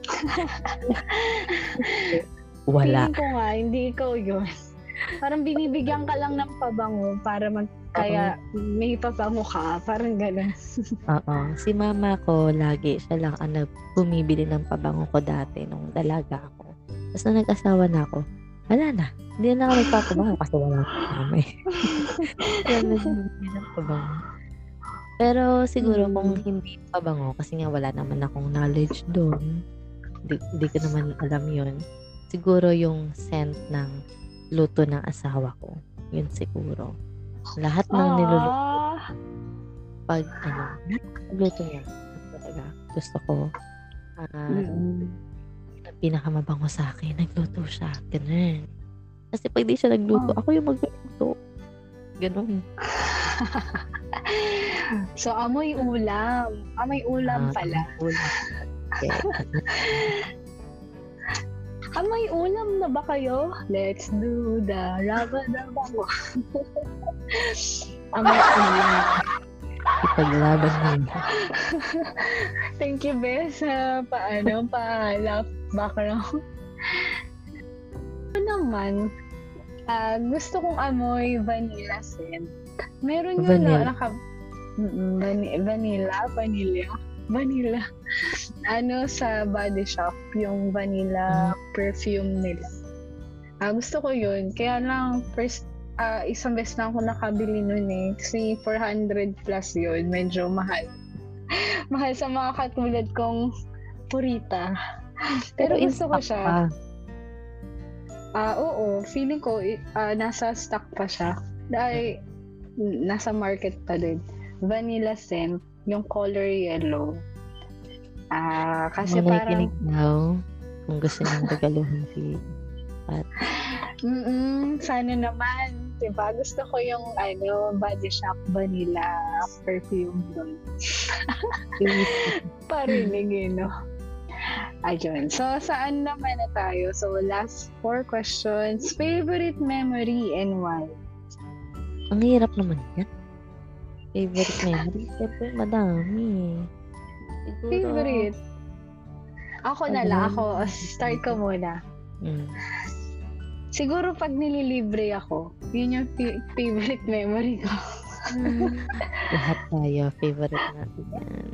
Wala. Feeling ko nga, hindi ikaw yun. Parang binibigyan ka lang ng pabango para mag kaya may pabango ka. Parang gano'n. Oo. Si mama ko, lagi, siya lang ang bumibili ng pabango ko dati nung dalaga ako. Tapos nung nag-asawa na ako, wala na. Hindi na ako nagpapabango kasi wala akong eh. Kaya medyo bumibili ng pabango. Pero siguro Mm. kung hindi pabango, kasi nga wala naman akong knowledge doon, di, di ko naman alam yun. Siguro yung scent ng luto ng asawa ko. Yun siguro. Lahat ng niluluto Ah, pag ano, luto niya. Talaga, gusto ko. ah mm. ang pinakamabango sa akin, nagluto siya. Ganun. Kasi pag di siya nagluto, Oh. ako yung magluluto. Ganun. so, amoy ulam. Amoy ulam Ah, pala. Ulam. Okay. Amoy ulam na ba kayo? Let's do the raba-daba Amoy ulam. Ipaglaban mo. Thank you, Bes, sa paano, pa-laugh background. Ano naman, ah, gusto kong amoy vanilla scent. Meron yun Vanilla. na, naka, Mm, vani- vanilla, vanilla, vanilla. Ano sa body shop, yung vanilla perfume nila. Ah, gusto ko yun. Kaya lang, first, ah, isang beses lang ako nakabili nun eh. Kasi 400 plus yun. Medyo mahal. mahal sa mga katulad kong purita. Pero, in gusto ko siya. pa. Ah, oo. Feeling ko, ah, nasa stock pa siya. Dahil, nasa market pa din. Vanilla scent, yung color yellow. Ah, kasi Mga parang, daw, kung gusto niyang regaluhin si mm sana naman. Diba? Gusto ko yung, ano, body shop vanilla perfume doon. Parinig eh, no? Ayun. So, saan naman na tayo? So, last four questions. Favorite memory and why? Ang hirap naman yan. Favorite memory? Siyempre, madami. Siguro, Favorite? Ako na lang, ako. Start ko muna. Mm. Siguro pag nililibre ako, yun yung fi- favorite memory ko. Lahat tayo, favorite natin yan.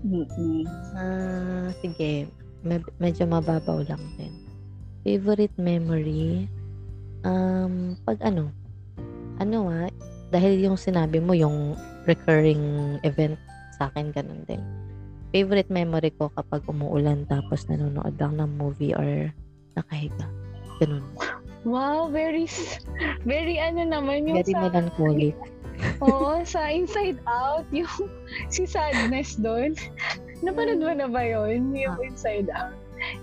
Mm-mm. Ah, sige. Med- medyo mababaw lang din. Favorite memory? Um, pag ano? Ano ah, dahil yung sinabi mo, yung recurring event sa akin, ganun din. Favorite memory ko kapag umuulan tapos nanonood lang ng movie or nakahiga. Ganun. Wow, very, very ano naman yung Very sa, melancholic. oo, sa Inside Out, yung si Sadness doon. Napanood mo na ba yun? Yung Inside Out.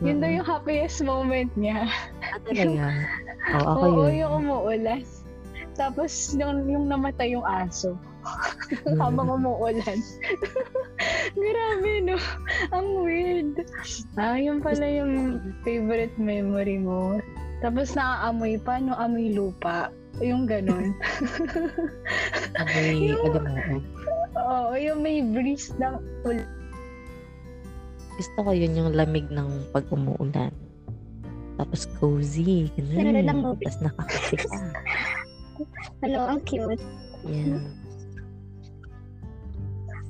Yun daw Oo. yung happiest moment niya. Ah, talaga? Oo, ako Oo, yun. yung umuulan. Tapos yung, yung namatay yung aso habang umuulan. Grabe, no? Ang weird. Ah, yun pala yung favorite memory mo. Tapos naaamoy pa, no? Amoy lupa. Yung ganun. Amoy, mo, Oo, yung may breeze ng ulan. gusto ko yun yung lamig ng pag umuulan. Tapos cozy, ganun. Tapos nakakasi ka. Hello, ang cute. Yan.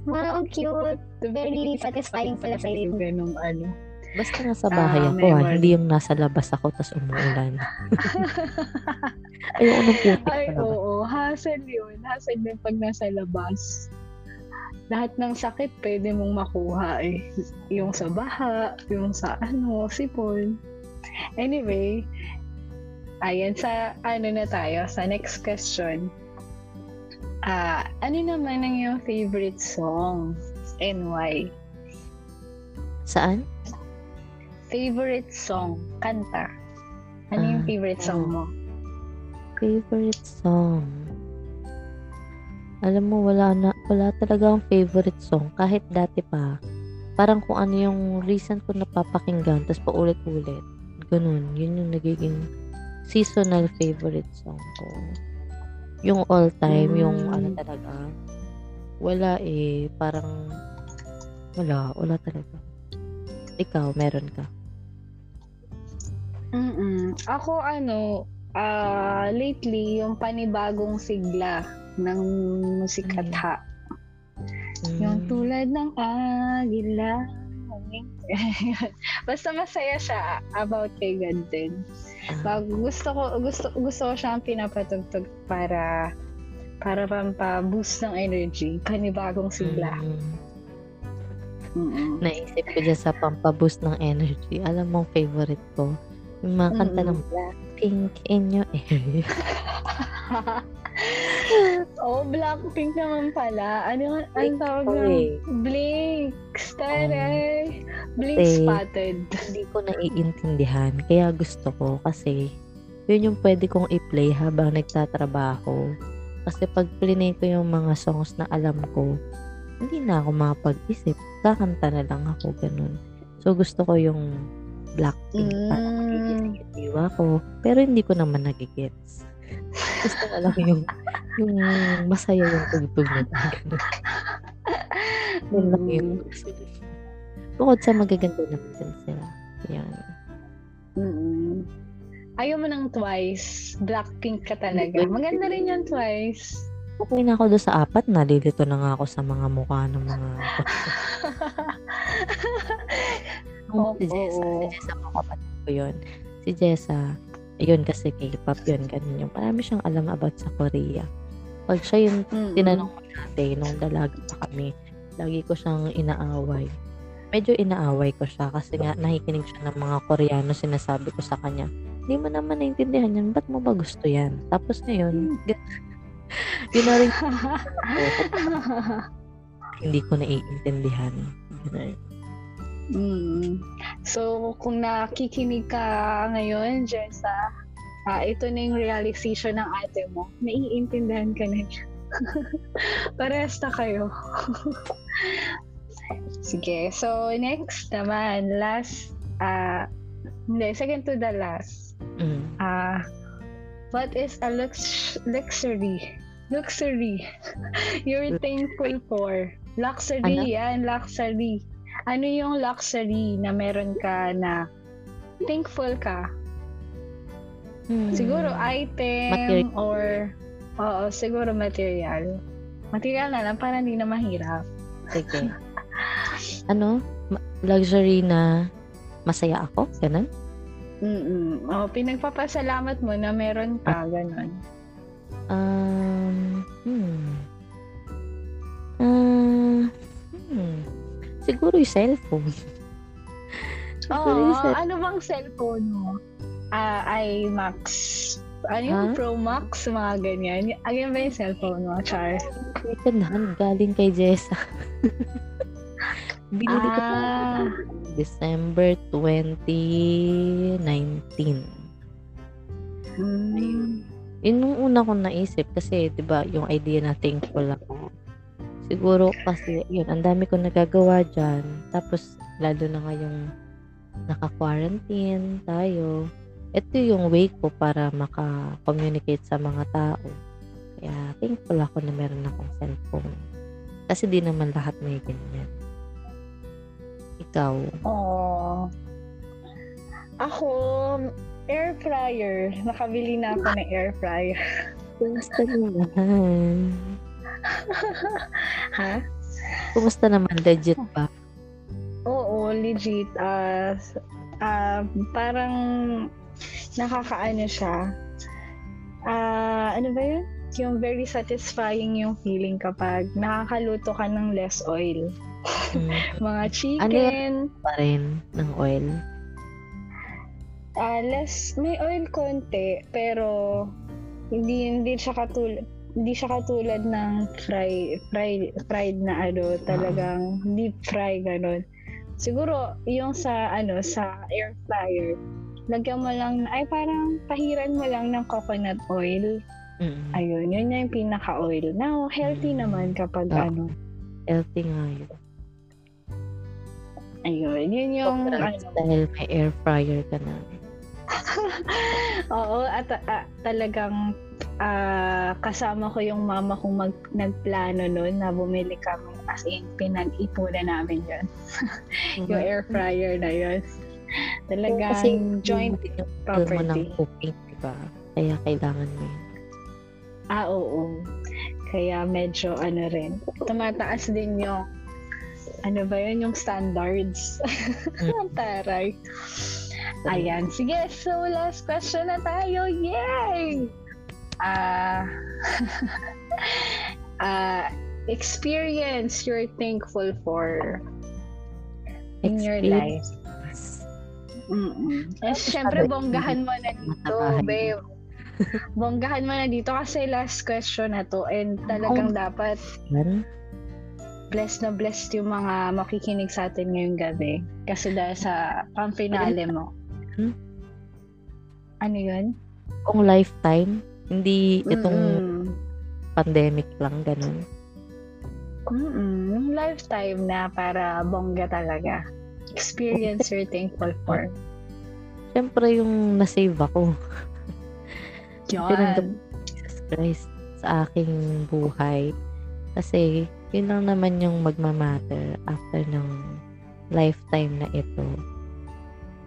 Wow, ang cute. Very satisfying pala sa iyo. Ganun ano. Basta nasa bahay Ah, ako, may ah. hindi yung nasa labas ako tapos umuulan. Ayoko ng putik Ay, sa labas. oo. Hassle yun. Hassle din pag nasa labas. Lahat ng sakit pwede mong makuha eh. Yung sa baha, yung sa ano, sipon. Anyway, ayan sa ano na tayo, sa next question. Ah, ano naman ang yung favorite song and why? Saan? Favorite song, kanta. Ano yung Ah, favorite song mo? Favorite song? Alam mo, wala na, wala talaga ang favorite song. Kahit dati pa, parang kung ano yung recent ko napapakinggan, tapos paulit-ulit. Ganun, yun yung nagiging seasonal favorite song ko. Yung all time, yung Mm. ano talaga, wala eh, parang, wala, wala talaga. Ikaw, meron ka. Mm Ako ano, ah lately yung panibagong sigla ng musikatha. Yung Mm. tulad ng agila. Basta masaya siya about kay God din. Pag gusto ko gusto gusto ko siyang pinapatugtog para para pampa-boost ng energy, panibagong sigla. mm. Mm-mm. naisip ko dyan sa pampaboost ng energy. Alam mo, favorite ko, yung mga kanta Mm-mm. ng Blackpink in your area. oh, Blackpink naman pala. Ano ang tawag ng eh. Blink? Taray! Blink Kasi- spotted. Hindi ko naiintindihan. Kaya gusto ko kasi yun yung pwede kong i-play habang nagtatrabaho. Kasi pag plinay ko yung mga songs na alam ko, hindi na ako makapag-isip. Kakanta na lang ako, ganun. So, gusto ko yung Blackpink. Mm. yung diwa ko. Pero hindi ko naman nagigets. Gusto ko lang yung, yung masaya yung tugtog nila. Ganun. Yun lang yun. Bukod sa magaganda naman din sila. Yan. Mm-mm. Ayaw mo ng twice. Blackpink ka talaga. Maganda rin yung twice. Okay na ako doon sa apat. Nalilito na nga ako sa mga mukha ng mga... Oo, si Jessa. oo. Si Jessa mo kapatid ko yun. Si Jessa, yun kasi K-pop yun. Ganun yung marami siyang alam about sa Korea. Pag siya yung Mm-mm. tinanong ko dati nung dalaga pa kami, lagi ko siyang inaaway. Medyo inaaway ko siya kasi nga nakikinig siya ng mga Koreano sinasabi ko sa kanya. Hindi mo naman naintindihan yan, ba't mo ba gusto yan? Tapos ngayon, gan- yun na rin hindi ko naiintindihan. Ganun. Mm. So, kung nakikinig ka ngayon, Jessa, ah, ito na yung realization ng ate mo. Naiintindihan ka na niya. Parehas na kayo. Sige. So, next naman, last, ah, hindi, second to the last. Mm. Ah, what is a lux- luxury? Luxury. You're thankful for. Luxury, Ano? yan, luxury. Ano yung luxury na meron ka na thankful ka? Hmm. Siguro item Material. or oo, siguro material. Material na lang para hindi na mahirap. Sige. ano? Luxury na masaya ako? Ganun? Mm. Oh, pinagpapasalamat mo na meron ka ganun. Um, hmm. Ah, hmm. Siguro yung cellphone. Siguro Oo, yung cell- ano bang cellphone mo? Ah, iMax. Ano yung Ha? Pro Max, mga ganyan. Ano ba yung cellphone mo, Char? Second galing kay Jessa. Binili ko pa Ah, December 2019. mm, Yun yung una kong naisip kasi 'di ba yung idea na thankful ako. Siguro kasi yun, ang dami kong nagagawa dyan. Tapos lalo na ngayong naka-quarantine tayo. Ito yung way ko para maka-communicate sa mga tao. Kaya thankful ako na meron akong cellphone. Kasi di naman lahat may ganyan. Ikaw. Oo. Ako, air fryer. Nakabili na ako ng air fryer. Kumusta naman? ha? Kumusta naman? Legit ba? Oo, legit. Ah, ah, parang nakakaano siya. Ah, ano ba yun? Yung very satisfying yung feeling kapag nakakaluto ka ng less oil. Hmm. Mga chicken, pa rin ng oil. ah less, may oil konti, pero hindi hindi siya katulad hindi siya katulad ng fry, fry, fried na ano, talagang deep fry ganun. Siguro yung sa ano sa air fryer, lagyan mo lang ay parang pahiran mo lang ng coconut oil. Mm. Ayun, yun na yung pinaka-oil. Now, healthy Mm. naman kapag Oo. ano. Healthy nga yun. Ayun, yun yung Congrats ano. dahil may air fryer ka na. Oo, at ah, talagang ah, kasama ko yung mama kong mag, nagplano noon na bumili kami as in pinag-ipunan namin yun. yung air fryer na yun. Talagang Kasi joint yung skill mo ng property. cooking, di ba? Kaya kailangan mo yun. Ah, oo. Kaya medyo ano rin. Tumataas din yung ano ba yun, yung standards. Ang taray. Ayan. Sige, so last question na tayo. Yay! Ah, ah, experience you're thankful for in your life. Mm-mm. Eh, syempre, bonggahan mo na dito, babe. Bonggahan mo na dito kasi last question na to and talagang dapat Yan. blessed na blessed yung mga makikinig sa atin ngayong gabi. Kasi dahil sa pang-finale mo. Hmm? Ano yun? Kung lifetime, hindi itong Mm-mm. pandemic lang, ganun. Mm-mm. Yung lifetime na para bongga talaga. Experience you're thankful for. Siyempre yung nasave ako. Yun. Jesus Christ sa aking buhay. Kasi yun lang naman yung magmamatter after ng lifetime na ito.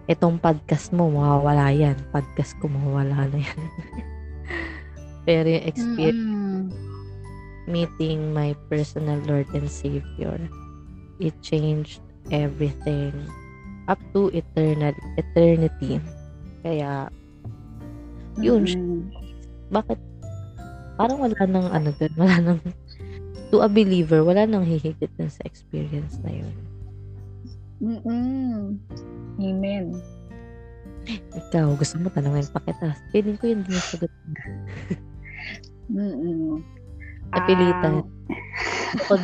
Itong podcast mo, mawawala yan. Podcast ko, mawawala na yan. Pero yung experience Mm-mm. meeting my personal Lord and Savior, it changed everything up to eternal eternity. Kaya, Yun. Mm-mm. bakit parang wala nang ano dun, wala nang to a believer, wala nang hihigit dun sa experience na yun. Mm-mm. Amen. Ikaw, gusto mo tanongin pa kita. Feeling ko yun din yung sagot. Mm-mm. Napilitan. Bukod,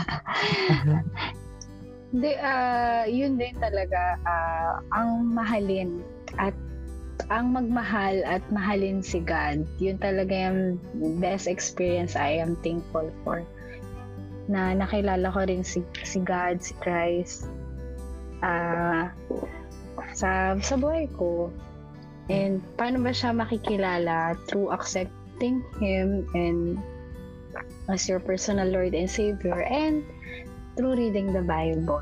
Aha. Hindi, ah, yun din talaga ah, ang mahalin at ang magmahal at mahalin si God. Yun talaga yung best experience I am thankful for. Na nakilala ko rin si, si God, si Christ ah, sa, sa buhay ko. And paano ba siya makikilala? Through accepting Him and as your personal Lord and Savior and through reading the Bible.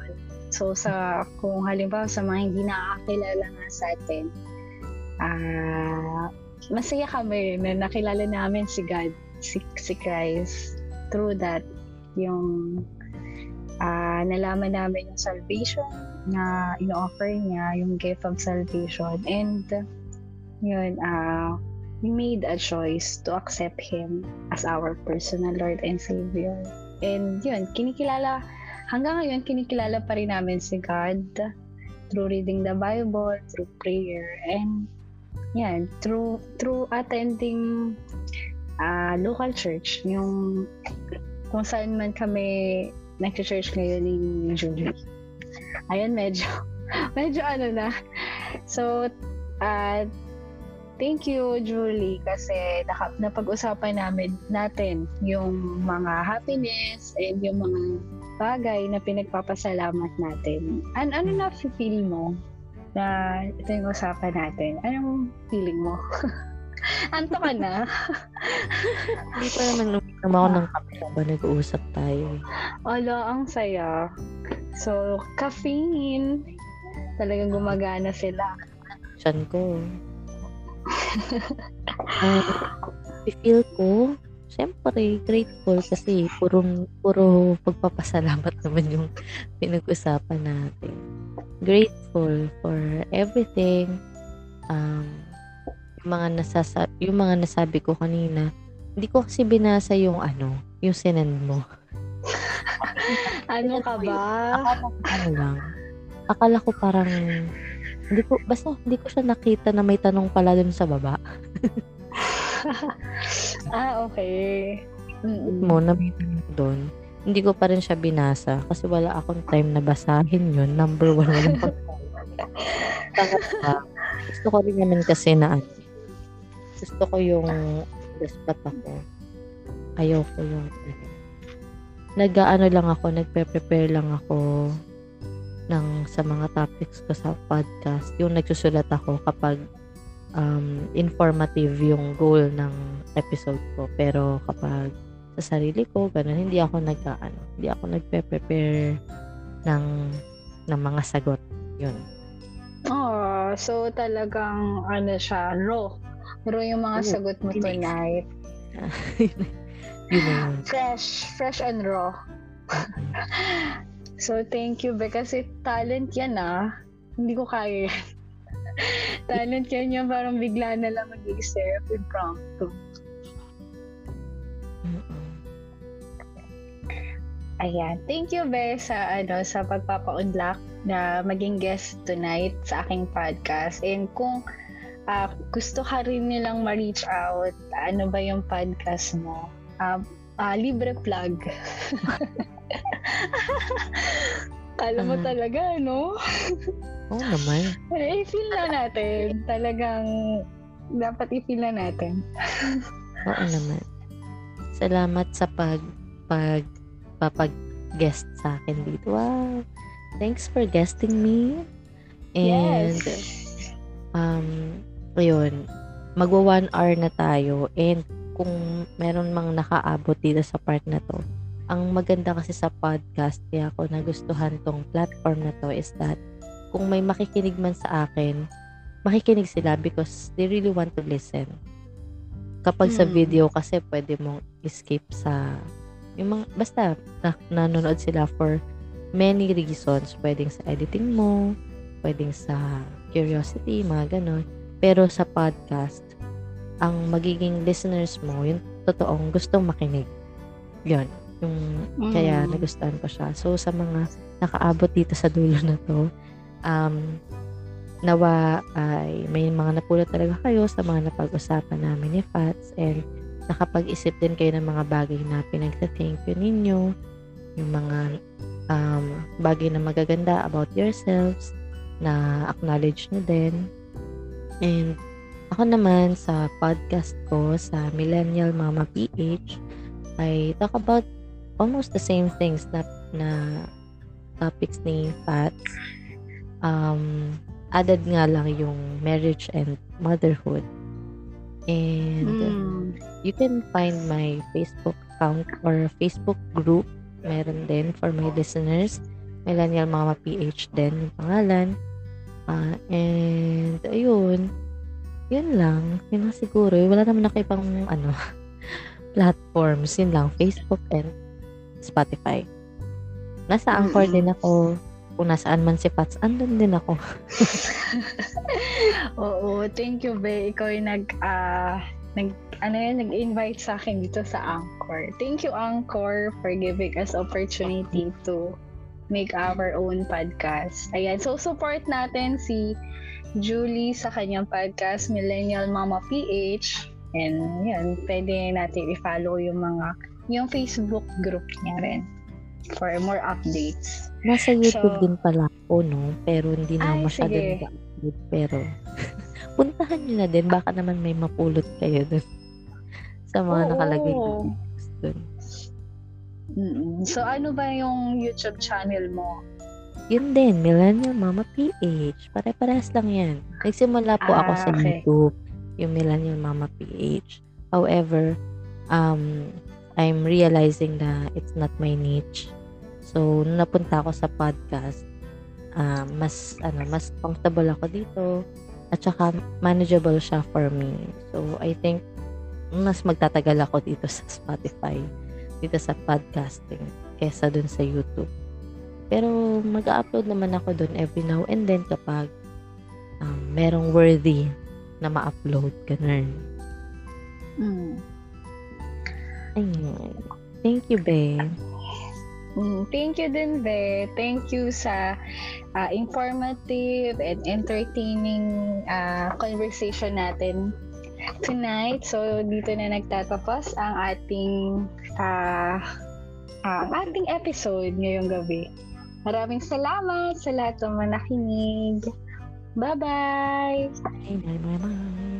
So sa kung halimbawa sa mga hindi nakakilala nga sa atin, ah masaya kami na nakilala namin si God, si, si Christ through that yung uh, nalaman namin yung salvation na ino-offer niya, yung gift of salvation. And yun, uh, we made a choice to accept Him as our personal Lord and Savior. And yun, kinikilala, hanggang ngayon, kinikilala pa rin namin si God through reading the Bible, through prayer, and yan, through, through attending uh, local church, yung kung saan man kami nag-church ngayon ni Julie. Ayun, medyo, medyo ano na. So, uh, thank you, Julie, kasi napag-usapan namin natin yung mga happiness and yung mga bagay na pinagpapasalamat natin. An ano na feel mo na ito yung usapan natin? Anong feeling mo? Anto ka na? Hindi pa naman uminom ako ng kape ba nag-uusap tayo. Ala, ang saya. So, caffeine. Talagang gumagana sila. Chan ko. uh, feel ko, syempre, grateful kasi puro, puro pagpapasalamat naman yung pinag-usapan natin. Grateful for everything. Um, mga nasasa yung mga nasabi ko kanina, hindi ko kasi binasa yung ano, yung sinend mo. ano ka ba? Akala ko ano lang. Akala ko parang hindi ko basta hindi ko siya nakita na may tanong pala dun sa baba. ah, okay. Mm-mm. Mo na may tanong doon. Hindi ko pa rin siya binasa kasi wala akong time na basahin yun. Number one, walang pag Gusto ko rin naman kasi na ano, gusto ko yung despat ako. Ayaw ko yung nag-ano lang ako, nagpe-prepare lang ako ng sa mga topics ko sa podcast. Yung nagsusulat ako kapag um, informative yung goal ng episode ko. Pero kapag sa sarili ko, ganun, hindi ako nag-ano, hindi ako nagpe-prepare ng ng mga sagot. Yun. Oh, so talagang ano siya, raw pero yung mga oh, sagot mo tonight, yun fresh, fresh and raw. so, thank you, Be. Kasi talent yan, ah. Hindi ko kaya yan. talent yan yung parang bigla na lang mag-isip, impromptu. Ayan. Thank you, Be, sa, ano, sa pagpapa-unlock na maging guest tonight sa aking podcast. And kung uh, gusto ka rin nilang ma-reach out, ano ba yung podcast mo? Uh, uh, libre plug. Kala mo uh, talaga, no? Oo oh, naman. eh, feel na natin. Talagang dapat i-feel na natin. Oo naman. Salamat sa pag pag papag guest sa akin dito. Wow. Thanks for guesting me. And yes. um ayun, magwa one hour na tayo and kung meron mang nakaabot dito sa part na to, ang maganda kasi sa podcast kaya ako nagustuhan tong platform na to is that kung may makikinig man sa akin, makikinig sila because they really want to listen. Kapag hmm. sa video kasi pwede mong escape sa yung mga, basta na, nanonood sila for many reasons. Pwedeng sa editing mo, pwedeng sa curiosity, mga ganon. Pero sa podcast, ang magiging listeners mo, yung totoong gustong makinig. Yun. Yung, mm. Kaya nagustuhan ko siya. So, sa mga nakaabot dito sa dulo na to, um, nawa ay may mga napulot talaga kayo sa mga napag-usapan namin ni Fats and nakapag-isip din kayo ng mga bagay na pinagsa-thank you ninyo, yung mga um, bagay na magaganda about yourselves na acknowledge nyo din And ako naman sa podcast ko sa Millennial Mama PH, I talk about almost the same things na, na topics ni Fats. Um, added nga lang yung marriage and motherhood. And mm. you can find my Facebook account or Facebook group. Meron din for my listeners. Millennial Mama PH din yung pangalan. Uh, and, ayun, yun lang. Yun lang siguro. Wala naman ako ibang, ano, platforms. Yun lang, Facebook and Spotify. Nasa Anchor mm-hmm. din ako. Kung nasaan man si Pats, andun din ako. Oo, thank you, Be. Ikaw yung nag, uh, nag, ano yun, nag-invite sa akin dito sa Anchor. Thank you, Anchor, for giving us opportunity to make our own podcast. Ayan, so support natin si Julie sa kanyang podcast, Millennial Mama PH. And yun, pwede natin i-follow yung mga, yung Facebook group niya rin for more updates. Nasa YouTube so, din pala ako, no? Pero hindi na masyado nag-upload. Pero, puntahan nyo na din. Baka naman may mapulot kayo dun. sa mga Oo. nakalagay dun. Mm-mm. So, ano ba yung YouTube channel mo? Yun din, Millennial Mama PH. Pare-parehas lang yan. Nagsimula po ah, ako sa okay. YouTube, yung Millennial Mama PH. However, um, I'm realizing na it's not my niche. So, nung napunta ako sa podcast, uh, mas, ano, mas comfortable ako dito. At saka, manageable siya for me. So, I think, mas magtatagal ako dito sa Spotify, dito sa podcasting, kesa dun sa YouTube. Pero, mag-upload naman ako dun every now and then kapag um, merong worthy na ma-upload. Ganun. Mm. Ayun. Thank you, Ben. Mm, thank you din, Be. Thank you sa uh, informative and entertaining uh, conversation natin tonight. So, dito na nagtatapos ang ating uh, ang ating episode ngayong gabi. Maraming salamat sa lahat ng manakinig. Bye-bye! Bye-bye!